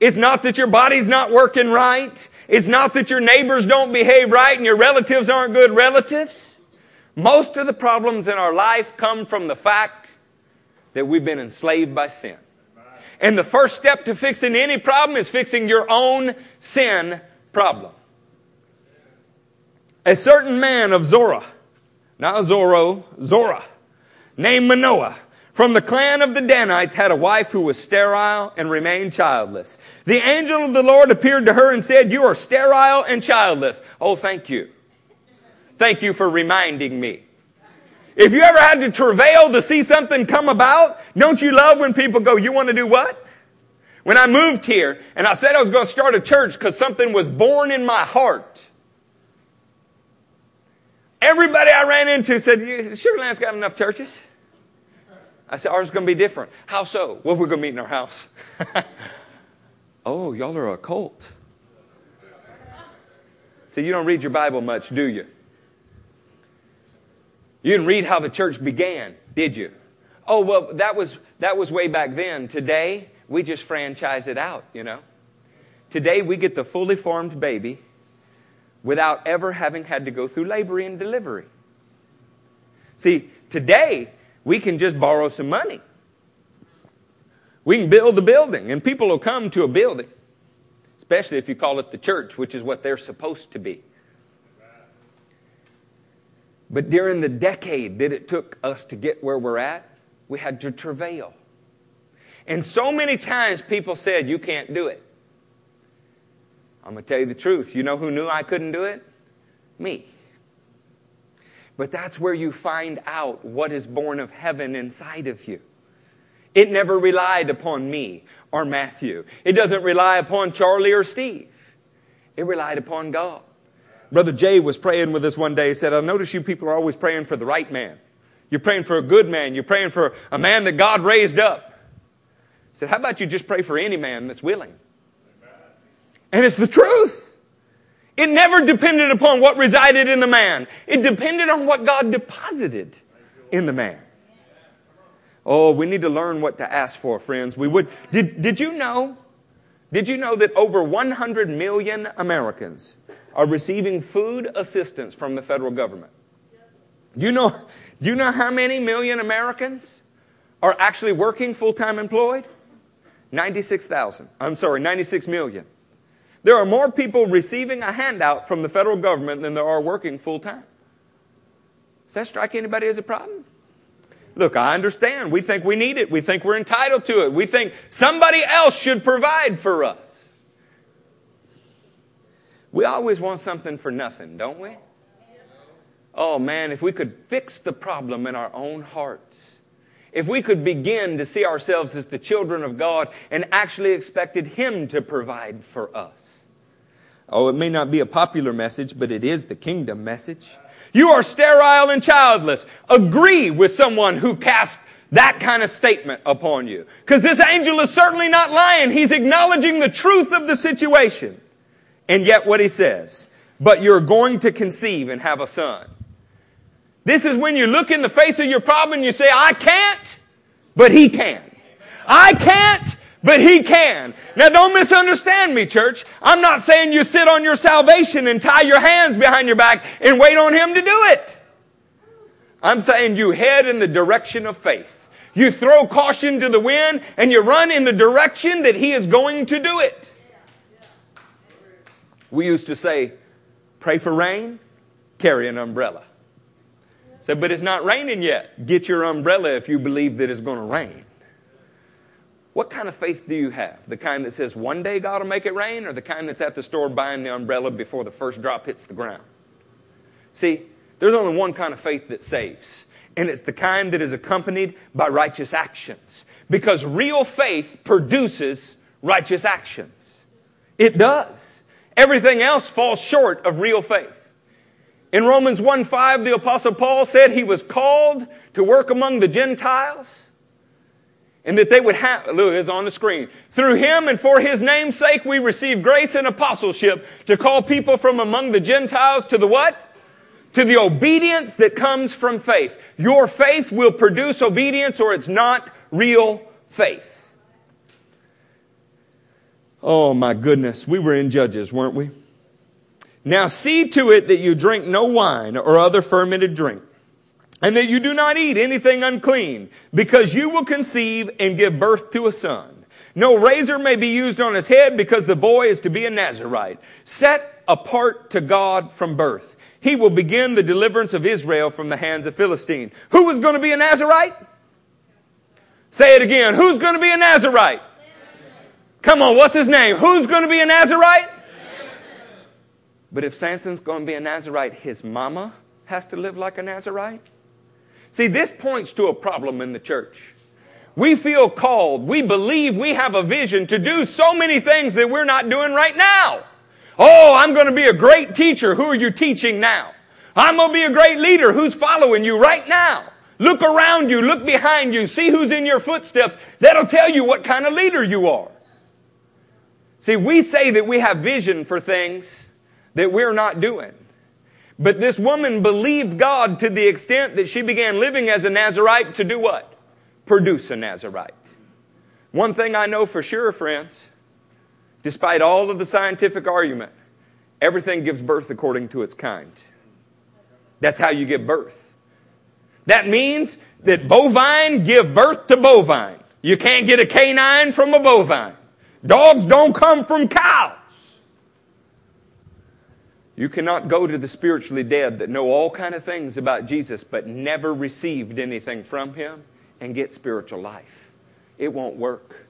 It's not that your body's not working right. It's not that your neighbors don't behave right and your relatives aren't good relatives. Most of the problems in our life come from the fact that we've been enslaved by sin. And the first step to fixing any problem is fixing your own sin problem. A certain man of Zorah not Zorro, Zorah, named Manoah, from the clan of the Danites had a wife who was sterile and remained childless. The angel of the Lord appeared to her and said, You are sterile and childless. Oh, thank you. Thank you for reminding me. If you ever had to travail to see something come about, don't you love when people go, You want to do what? When I moved here and I said I was going to start a church because something was born in my heart. Everybody I ran into said, Sugar Land's got enough churches. I said, ours is going to be different. How so? Well, we're going to meet in our house. oh, y'all are a cult. See, you don't read your Bible much, do you? You didn't read how the church began, did you? Oh, well, that was, that was way back then. Today, we just franchise it out, you know. Today, we get the fully formed baby without ever having had to go through labor and delivery. See, today we can just borrow some money. We can build a building, and people will come to a building, especially if you call it the church, which is what they're supposed to be. But during the decade that it took us to get where we're at, we had to travail. And so many times people said, You can't do it. I'm going to tell you the truth. You know who knew I couldn't do it? Me. But that's where you find out what is born of heaven inside of you. It never relied upon me or Matthew. It doesn't rely upon Charlie or Steve. It relied upon God. Brother Jay was praying with us one day. He said, I notice you people are always praying for the right man. You're praying for a good man. You're praying for a man that God raised up. He said, How about you just pray for any man that's willing? And it's the truth. It never depended upon what resided in the man, it depended on what God deposited in the man. Oh, we need to learn what to ask for, friends. We would. Did, did you know? Did you know that over 100 million Americans are receiving food assistance from the federal government? Do you know, do you know how many million Americans are actually working full time employed? 96,000. I'm sorry, 96 million. There are more people receiving a handout from the federal government than there are working full time. Does that strike anybody as a problem? Look, I understand. We think we need it. We think we're entitled to it. We think somebody else should provide for us. We always want something for nothing, don't we? Oh man, if we could fix the problem in our own hearts, if we could begin to see ourselves as the children of God and actually expected Him to provide for us. Oh, it may not be a popular message, but it is the kingdom message. You are sterile and childless. Agree with someone who casts that kind of statement upon you. Because this angel is certainly not lying. He's acknowledging the truth of the situation. And yet, what he says, but you're going to conceive and have a son. This is when you look in the face of your problem and you say, I can't, but he can. I can't, but he can. Now don't misunderstand me, church. I'm not saying you sit on your salvation and tie your hands behind your back and wait on him to do it. I'm saying you head in the direction of faith. You throw caution to the wind and you run in the direction that he is going to do it. We used to say, pray for rain, carry an umbrella. Said, but it's not raining yet. Get your umbrella if you believe that it's going to rain. What kind of faith do you have? The kind that says one day God will make it rain, or the kind that's at the store buying the umbrella before the first drop hits the ground? See, there's only one kind of faith that saves, and it's the kind that is accompanied by righteous actions. Because real faith produces righteous actions. It does. Everything else falls short of real faith. In Romans 1 5, the Apostle Paul said he was called to work among the Gentiles and that they would have, look, it's on the screen. Through him and for his name's sake, we receive grace and apostleship to call people from among the Gentiles to the what? To the obedience that comes from faith. Your faith will produce obedience or it's not real faith. Oh my goodness, we were in Judges, weren't we? Now see to it that you drink no wine or other fermented drink and that you do not eat anything unclean, because you will conceive and give birth to a son. No razor may be used on his head, because the boy is to be a Nazarite, set apart to God from birth. He will begin the deliverance of Israel from the hands of Philistine. Who is going to be a Nazarite? Say it again. Who's going to be a Nazarite? Come on, what's his name? Who's going to be a Nazarite? But if Samson's going to be a Nazarite, his mama has to live like a Nazarite? See, this points to a problem in the church. We feel called, we believe we have a vision to do so many things that we're not doing right now. Oh, I'm going to be a great teacher. Who are you teaching now? I'm going to be a great leader. Who's following you right now? Look around you, look behind you, see who's in your footsteps. That'll tell you what kind of leader you are. See, we say that we have vision for things that we're not doing. But this woman believed God to the extent that she began living as a Nazarite to do what? Produce a Nazarite. One thing I know for sure, friends, despite all of the scientific argument, Everything gives birth according to its kind. That's how you give birth. That means that bovine give birth to bovine. You can't get a canine from a bovine. Dogs don't come from cows. You cannot go to the spiritually dead that know all kind of things about Jesus but never received anything from him and get spiritual life. It won't work.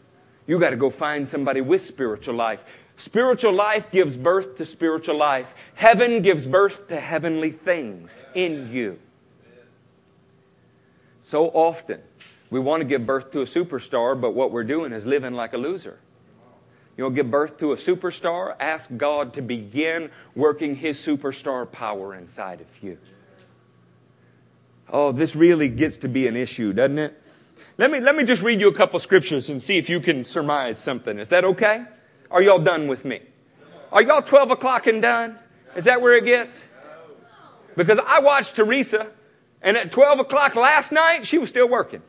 You got to go find somebody with spiritual life. Spiritual life gives birth to spiritual life. Heaven gives birth to heavenly things in you. So often, we want to give birth to a superstar, but what we're doing is living like a loser. You want to give birth to a superstar? Ask God to begin working His superstar power inside of you. Oh, this really gets to be an issue, doesn't it? Let me, let me just read you a couple scriptures and see if you can surmise something. Is that okay? Are y'all done with me? Are y'all 12 o'clock and done? Is that where it gets? Because I watched Teresa and at 12 o'clock last night, she was still working.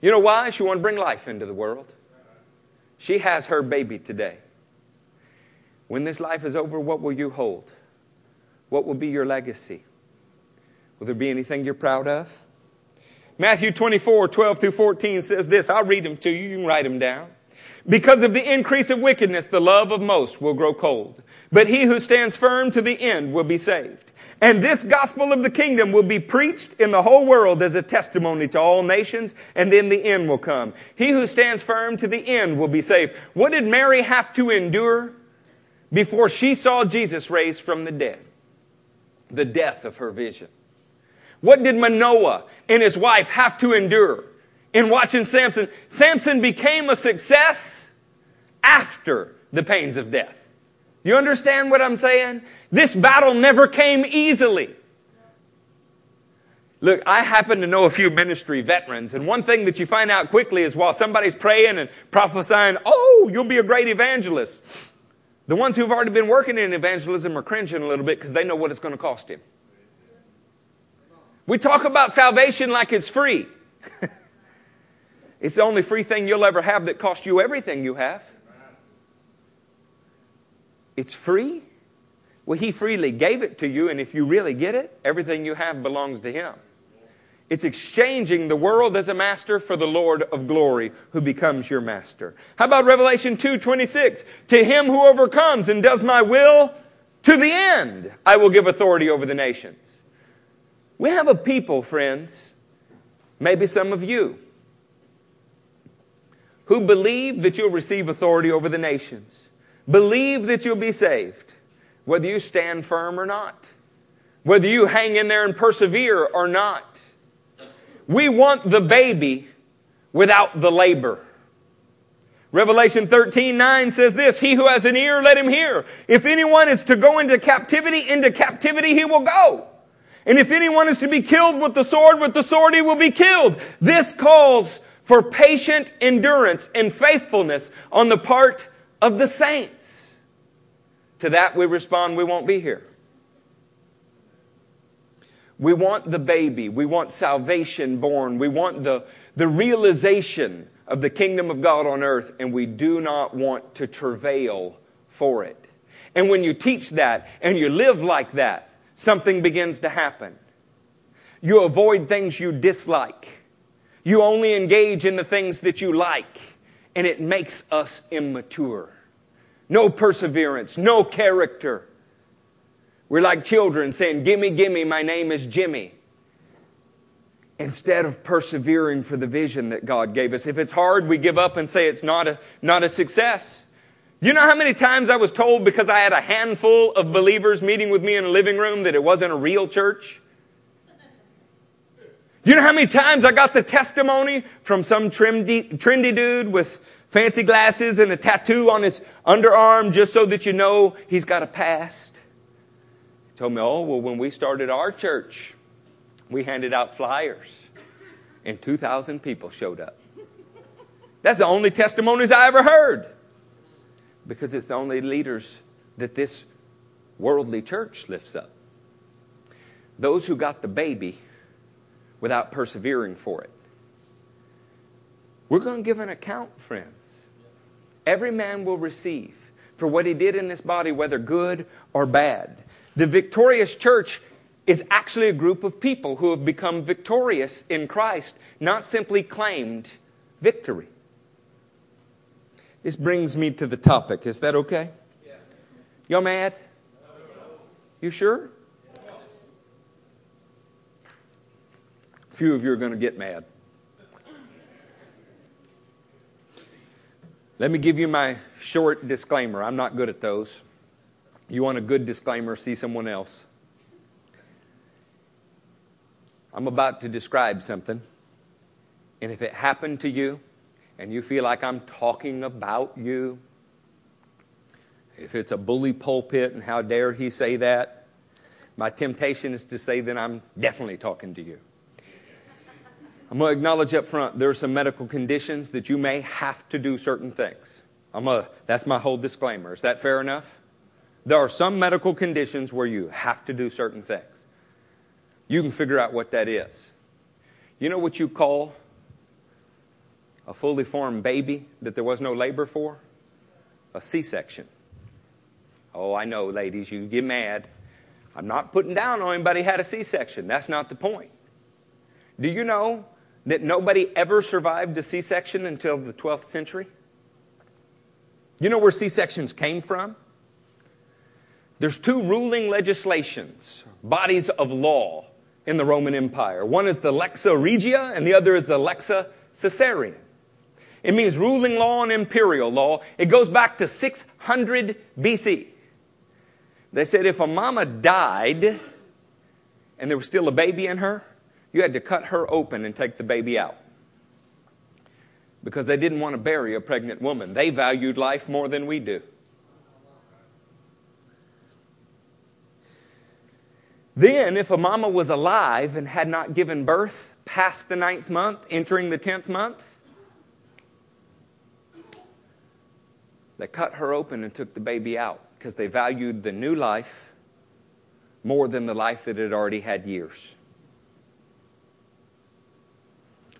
You know why? She wanted to bring life into the world. She has her baby today. When this life is over, what will you hold? What will be your legacy? Will there be anything you're proud of? Matthew 24, 12 through 14 says this. I'll read them to you. You can write them down. Because of the increase of wickedness, the love of most will grow cold. But he who stands firm to the end will be saved. And this gospel of the kingdom will be preached in the whole world as a testimony to all nations, and then the end will come. He who stands firm to the end will be saved. What did Mary have to endure before she saw Jesus raised from the dead? The death of her vision. What did Manoah and his wife have to endure in watching Samson? Samson became a success after the pains of death. You understand what I'm saying? This battle never came easily. Look, I happen to know a few ministry veterans, and one thing that you find out quickly is while somebody's praying and prophesying, oh, you'll be a great evangelist, the ones who've already been working in evangelism are cringing a little bit because they know what it's going to cost him. We talk about salvation like it's free. it's the only free thing you'll ever have that costs you everything you have. It's free? Well, He freely gave it to you, and if you really get it, everything you have belongs to Him. It's exchanging the world as a master for the Lord of glory who becomes your master. How about Revelation 2:26? To him who overcomes and does my will to the end, I will give authority over the nations. We have a people, friends, maybe some of you, who believe that you'll receive authority over the nations. Believe that you'll be saved, whether you stand firm or not, whether you hang in there and persevere or not. We want the baby without the labor. Revelation 13, 9 says this, He who has an ear, let him hear. If anyone is to go into captivity, into captivity he will go. And if anyone is to be killed with the sword, with the sword he will be killed. This calls for patient endurance and faithfulness on the part of the saints. To that we respond, we won't be here. We want the baby. We want salvation born. We want the, the realization of the kingdom of God on earth, and we do not want to travail for it. And when you teach that and you live like that, something begins to happen. You avoid things you dislike. You only engage in the things that you like and it makes us immature. No perseverance, no character. We're like children saying, Gimme, gimme, my name is Jimmy. Instead of persevering for the vision that God gave us. If it's hard, we give up and say it's not a, not a success. You know how many times I was told because I had a handful of believers meeting with me in a living room that it wasn't a real church? You know how many times I got the testimony from some trendy, trendy dude with fancy glasses and a tattoo on his underarm just so that you know he's got a past? He told me, oh, well, when we started our church, we handed out flyers and 2,000 people showed up. That's the only testimonies I ever heard because it's the only leaders that this worldly church lifts up. Those who got the baby without persevering for it. We're going to give an account, friends. Every man will receive. for what he did in this body, whether good or bad. The victorious church is actually a group of people who have become victorious in Christ, not simply claimed victory. This brings me to the topic. Is that okay? Y'all mad? You sure? Few of you are going to get mad. Let me give you my short disclaimer. I'm not good at those. You want a good disclaimer, see someone else. I'm about to describe something, and if it happened to you and you feel like I'm talking about you, if it's a bully pulpit and how dare he say that, my temptation is to say that I'm definitely talking to you. I'm going to acknowledge up front there are some medical conditions that you may have to do certain things. I'm going that's my whole disclaimer. Is that fair enough? There are some medical conditions where you have to do certain things. You can figure out what that is. You know what you call a fully formed baby that there was no labor for? A C section. Oh, I know, ladies, you get mad. I'm not putting down on anybody had a C section. That's not the point. Do you know that nobody ever survived a C section until the 12th century? You know where C sections came from? There's two ruling legislations, bodies of law in the Roman Empire. One is the Lexa Regia, and the other is the Lexa Caesarean. It means ruling law and imperial law. It goes back to 600 BC. They said if a mama died and there was still a baby in her, you had to cut her open and take the baby out. Because they didn't want to bury a pregnant woman. They valued life more than we do. Then, if a mama was alive and had not given birth past the ninth month, entering the tenth month, they cut her open and took the baby out because they valued the new life more than the life that had already had years.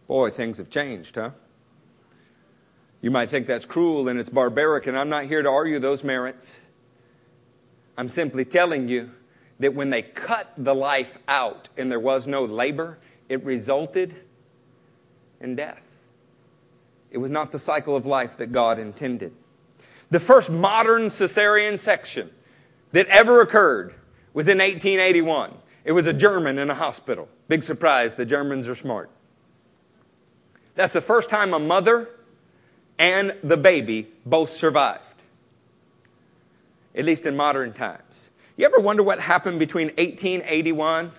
Boy, things have changed, huh? You might think that's cruel and it's barbaric, and I'm not here to argue those merits. I'm simply telling you that when they cut the life out and there was no labor, it resulted in death. It was not the cycle of life that God intended. The first modern cesarean section that ever occurred was in 1881. It was a German in a hospital. Big surprise, the Germans are smart. That's the first time a mother and the baby both survived, at least in modern times. You ever wonder what happened between 1881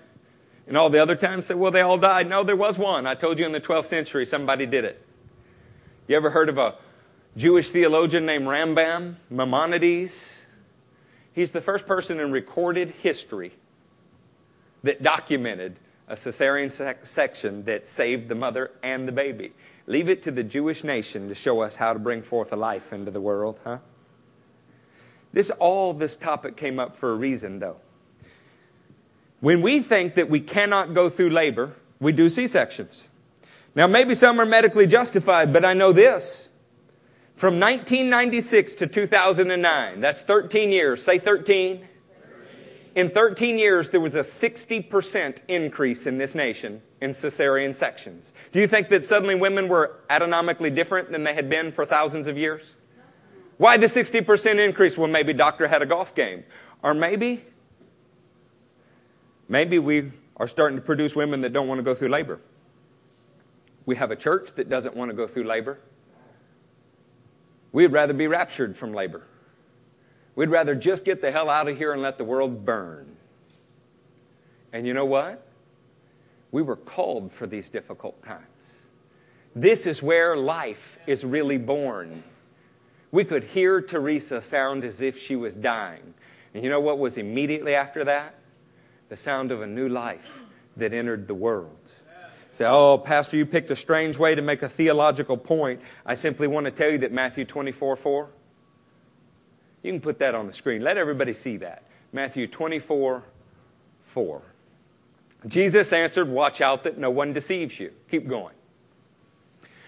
and all the other times? Say, well, they all died. No, there was one. I told you in the 12th century somebody did it. You ever heard of a Jewish theologian named Rambam, Maimonides? He's the first person in recorded history that documented a cesarean sec- section that saved the mother and the baby. Leave it to the Jewish nation to show us how to bring forth a life into the world, huh? This all this topic came up for a reason though. When we think that we cannot go through labor, we do C-sections. Now maybe some are medically justified, but I know this. From 1996 to 2009, that's 13 years. Say 13 in 13 years, there was a 60% increase in this nation in cesarean sections. Do you think that suddenly women were anatomically different than they had been for thousands of years? Why the 60% increase? Well, maybe doctor had a golf game. Or maybe, maybe we are starting to produce women that don't want to go through labor. We have a church that doesn't want to go through labor. We'd rather be raptured from labor. We'd rather just get the hell out of here and let the world burn. And you know what? We were called for these difficult times. This is where life is really born. We could hear Teresa sound as if she was dying. And you know what was immediately after that? The sound of a new life that entered the world. Say, oh, Pastor, you picked a strange way to make a theological point. I simply want to tell you that Matthew 24 4 you can put that on the screen. Let everybody see that. Matthew 24, 4. Jesus answered, Watch out that no one deceives you. Keep going.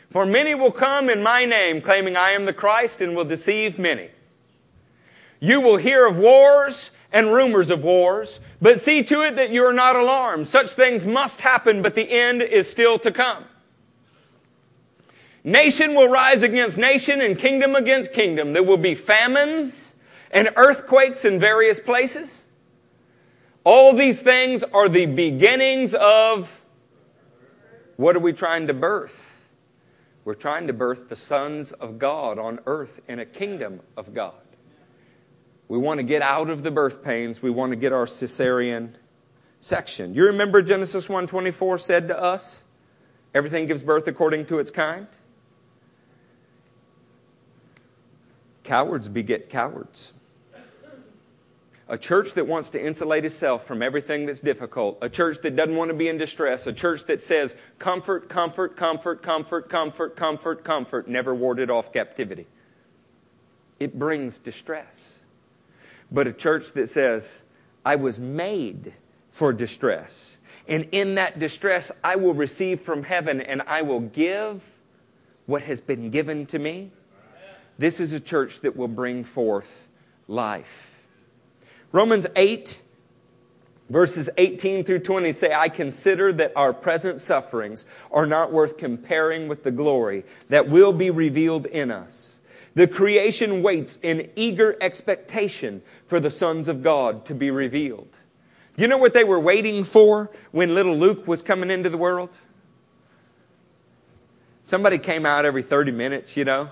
For many will come in my name, claiming I am the Christ, and will deceive many. You will hear of wars and rumors of wars, but see to it that you are not alarmed. Such things must happen, but the end is still to come. Nation will rise against nation and kingdom against kingdom. There will be famines and earthquakes in various places. All these things are the beginnings of what are we trying to birth? We're trying to birth the sons of God on earth in a kingdom of God. We want to get out of the birth pains. We want to get our cesarean section. You remember Genesis 1:24 said to us, everything gives birth according to its kind? Cowards beget cowards. A church that wants to insulate itself from everything that's difficult. A church that doesn't want to be in distress. A church that says comfort, comfort, comfort, comfort, comfort, comfort, comfort, never warded off captivity. It brings distress but a church that says, I was made for distress. And in that distress, I will receive from heaven and I will give what has been given to me. This is a church that will bring forth life. Romans 8, verses 18 through 20 say, I consider that our present sufferings are not worth comparing with the glory that will be revealed in us. The creation waits in eager expectation for the sons of God to be revealed. You know what they were waiting for when little Luke was coming into the world? Somebody came out every 30 minutes, you know.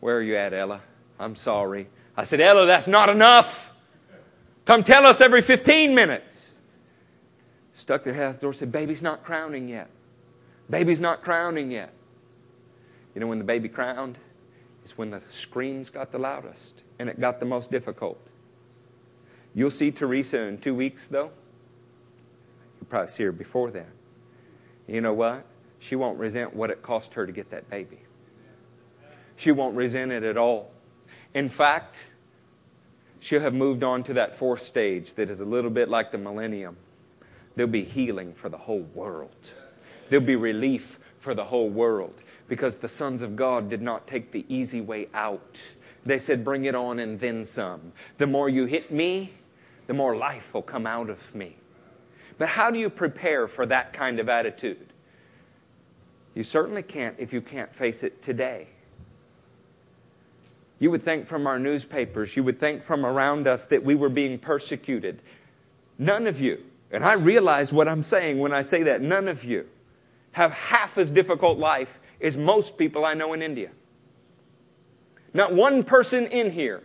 Where are you at, Ella? I'm sorry. I said, Ella, that's not enough. Come tell us every 15 minutes. Stuck their head out the door, said, Baby's not crowning yet. Baby's not crowning yet. You know when the baby crowned? is when the screams got the loudest and it got the most difficult. You'll see Teresa in two weeks, though. You'll probably see her before then. You know what? She won't resent what it cost her to get that baby. She won't resent it at all. In fact, she'll have moved on to that fourth stage that is a little bit like the millennium. There'll be healing for the whole world, there'll be relief for the whole world because the sons of God did not take the easy way out. They said, Bring it on and then some. The more you hit me, the more life will come out of me. But how do you prepare for that kind of attitude? You certainly can't if you can't face it today. You would think from our newspapers, you would think from around us that we were being persecuted. None of you, and I realize what I'm saying when I say that, none of you have half as difficult life as most people I know in India. Not one person in here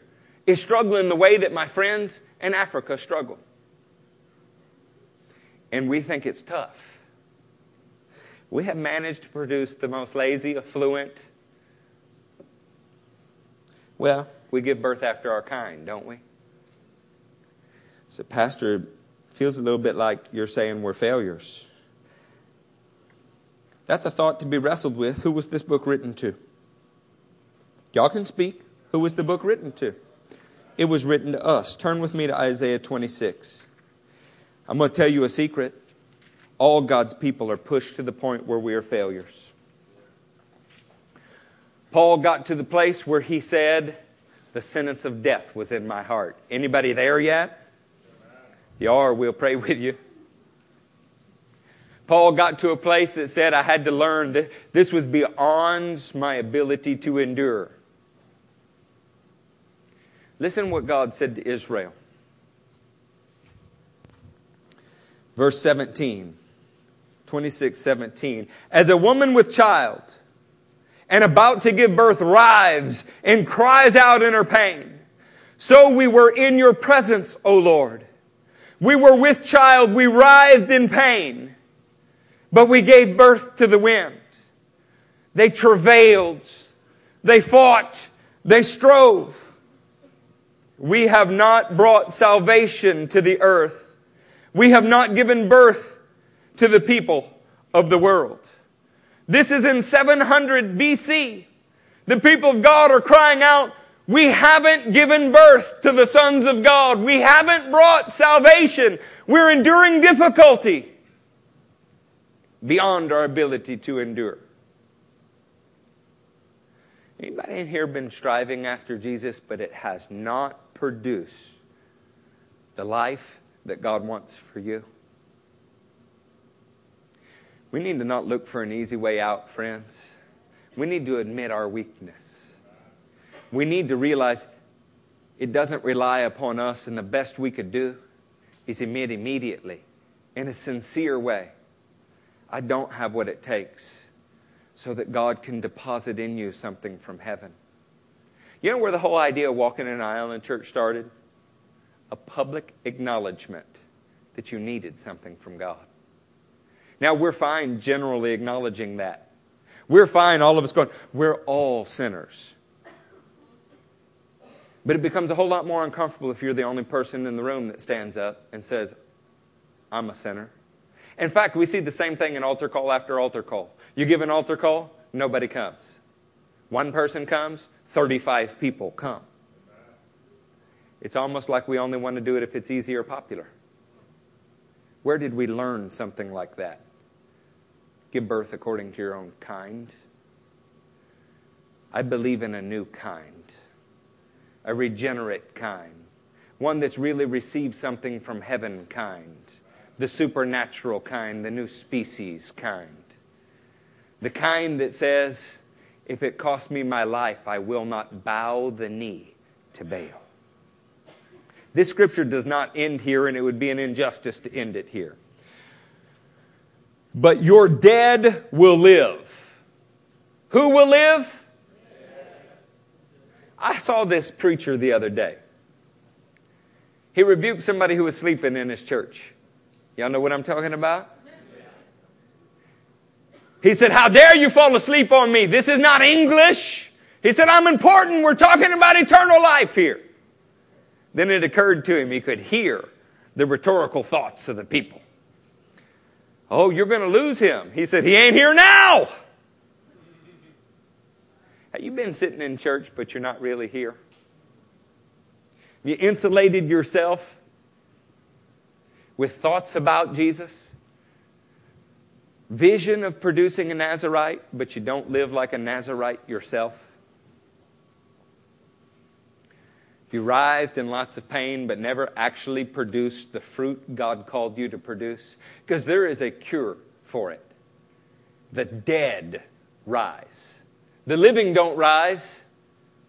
is struggling the way that my friends in Africa struggle. And we think it's tough. We have managed to produce the most lazy, affluent. Well, we give birth after our kind, don't we? So, Pastor, feels a little bit like you're saying we're failures. That's a thought to be wrestled with. Who was this book written to? Y'all can speak. Who was the book written to? It was written to us. Turn with me to Isaiah 26. I'm going to tell you a secret. All God's people are pushed to the point where we are failures. Paul got to the place where he said, The sentence of death was in my heart. Anybody there yet? You are, we'll pray with you. Paul got to a place that said, I had to learn that this was beyond my ability to endure. Listen what God said to Israel. Verse 17, 26, 17. As a woman with child and about to give birth writhes and cries out in her pain, so we were in your presence, O Lord. We were with child, we writhed in pain. But we gave birth to the wind. They travailed. They fought. They strove. We have not brought salvation to the earth. We have not given birth to the people of the world. This is in 700 BC. The people of God are crying out, we haven't given birth to the sons of God. We haven't brought salvation. We're enduring difficulty beyond our ability to endure. Anybody in here been striving after Jesus, but it has not produced the life that God wants for you? We need to not look for an easy way out, friends. We need to admit our weakness. We need to realize it doesn't rely upon us, and the best we could do is admit immediately, in a sincere way, I don't have what it takes so that God can deposit in you something from heaven. You know where the whole idea of walking in an aisle in church started? A public acknowledgement that you needed something from God. Now, we're fine generally acknowledging that. We're fine, all of us going, we're all sinners. But it becomes a whole lot more uncomfortable if you're the only person in the room that stands up and says, I'm a sinner. In fact, we see the same thing in altar call after altar call. You give an altar call, nobody comes. One person comes, 35 people come. It's almost like we only want to do it if it's easy or popular. Where did we learn something like that? Give birth according to your own kind. I believe in a new kind, a regenerate kind, one that's really received something from heaven kind the supernatural kind, the new species kind. The kind that says, if it costs me my life, I will not bow the knee to Baal. This scripture does not end here, and it would be an injustice to end it here. But your dead will live. Who will live? I saw this preacher the other day. He rebuked somebody who was sleeping in his church. Y'all know what I'm talking about? He said, How dare you fall asleep on me? This is not English. He said, I'm important. We're talking about eternal life here. Then it occurred to him he could hear the rhetorical thoughts of the people. Oh, you're going to lose him. He said, He ain't here now. Have you been sitting in church, but you're not really here? You insulated yourself with thoughts about Jesus, vision of producing a Nazarite, but you don't live like a Nazarite yourself. You writhed in lots of pain, but never actually produced the fruit God called you to produce. Because there is a cure for it. The dead rise. The living don't rise,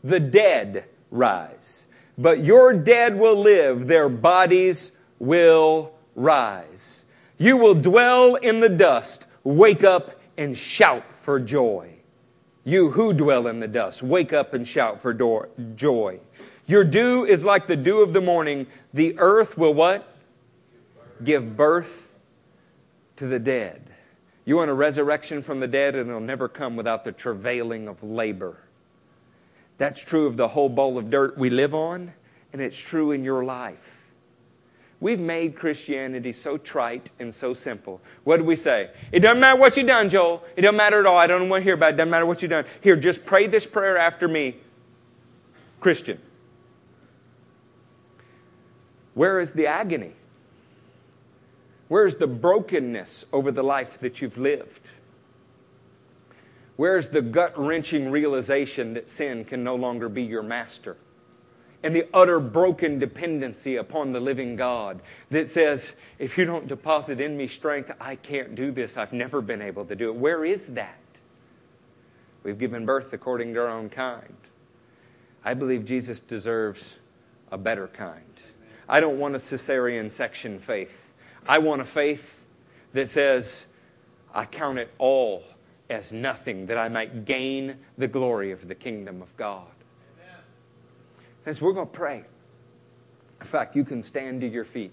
the dead rise. But your dead will live, their bodies will rise. You will dwell in the dust, wake up and shout for joy. You who dwell in the dust, wake up and shout for do- joy. Your dew is like the dew of the morning. The earth will what? Give birth to the dead. You want a resurrection from the dead, and it'll never come without the travailing of labor. That's true of the whole bowl of dirt we live on, and it's true in your life. We've made Christianity so trite and so simple. What do we say? It doesn't matter what you've done, Joel. It doesn't matter at all. I don't want to hear about it. It doesn't matter what you've done. Here, just pray this prayer after me. Christian. Where is the agony? Where is the brokenness over the life that you've lived? Where's the gut wrenching realization that sin can no longer be your master? and the utter broken dependency upon the living God that says, if you don't deposit in me strength, I can't do this. I've never been able to do it. Where is that? We've given birth according to our own kind. I believe Jesus deserves a better kind. I don't want a cesarean section faith. I want a faith that says, I count it all as nothing that I might gain the glory of the kingdom of God. Friends, we're going to pray. In fact, you can stand to your feet.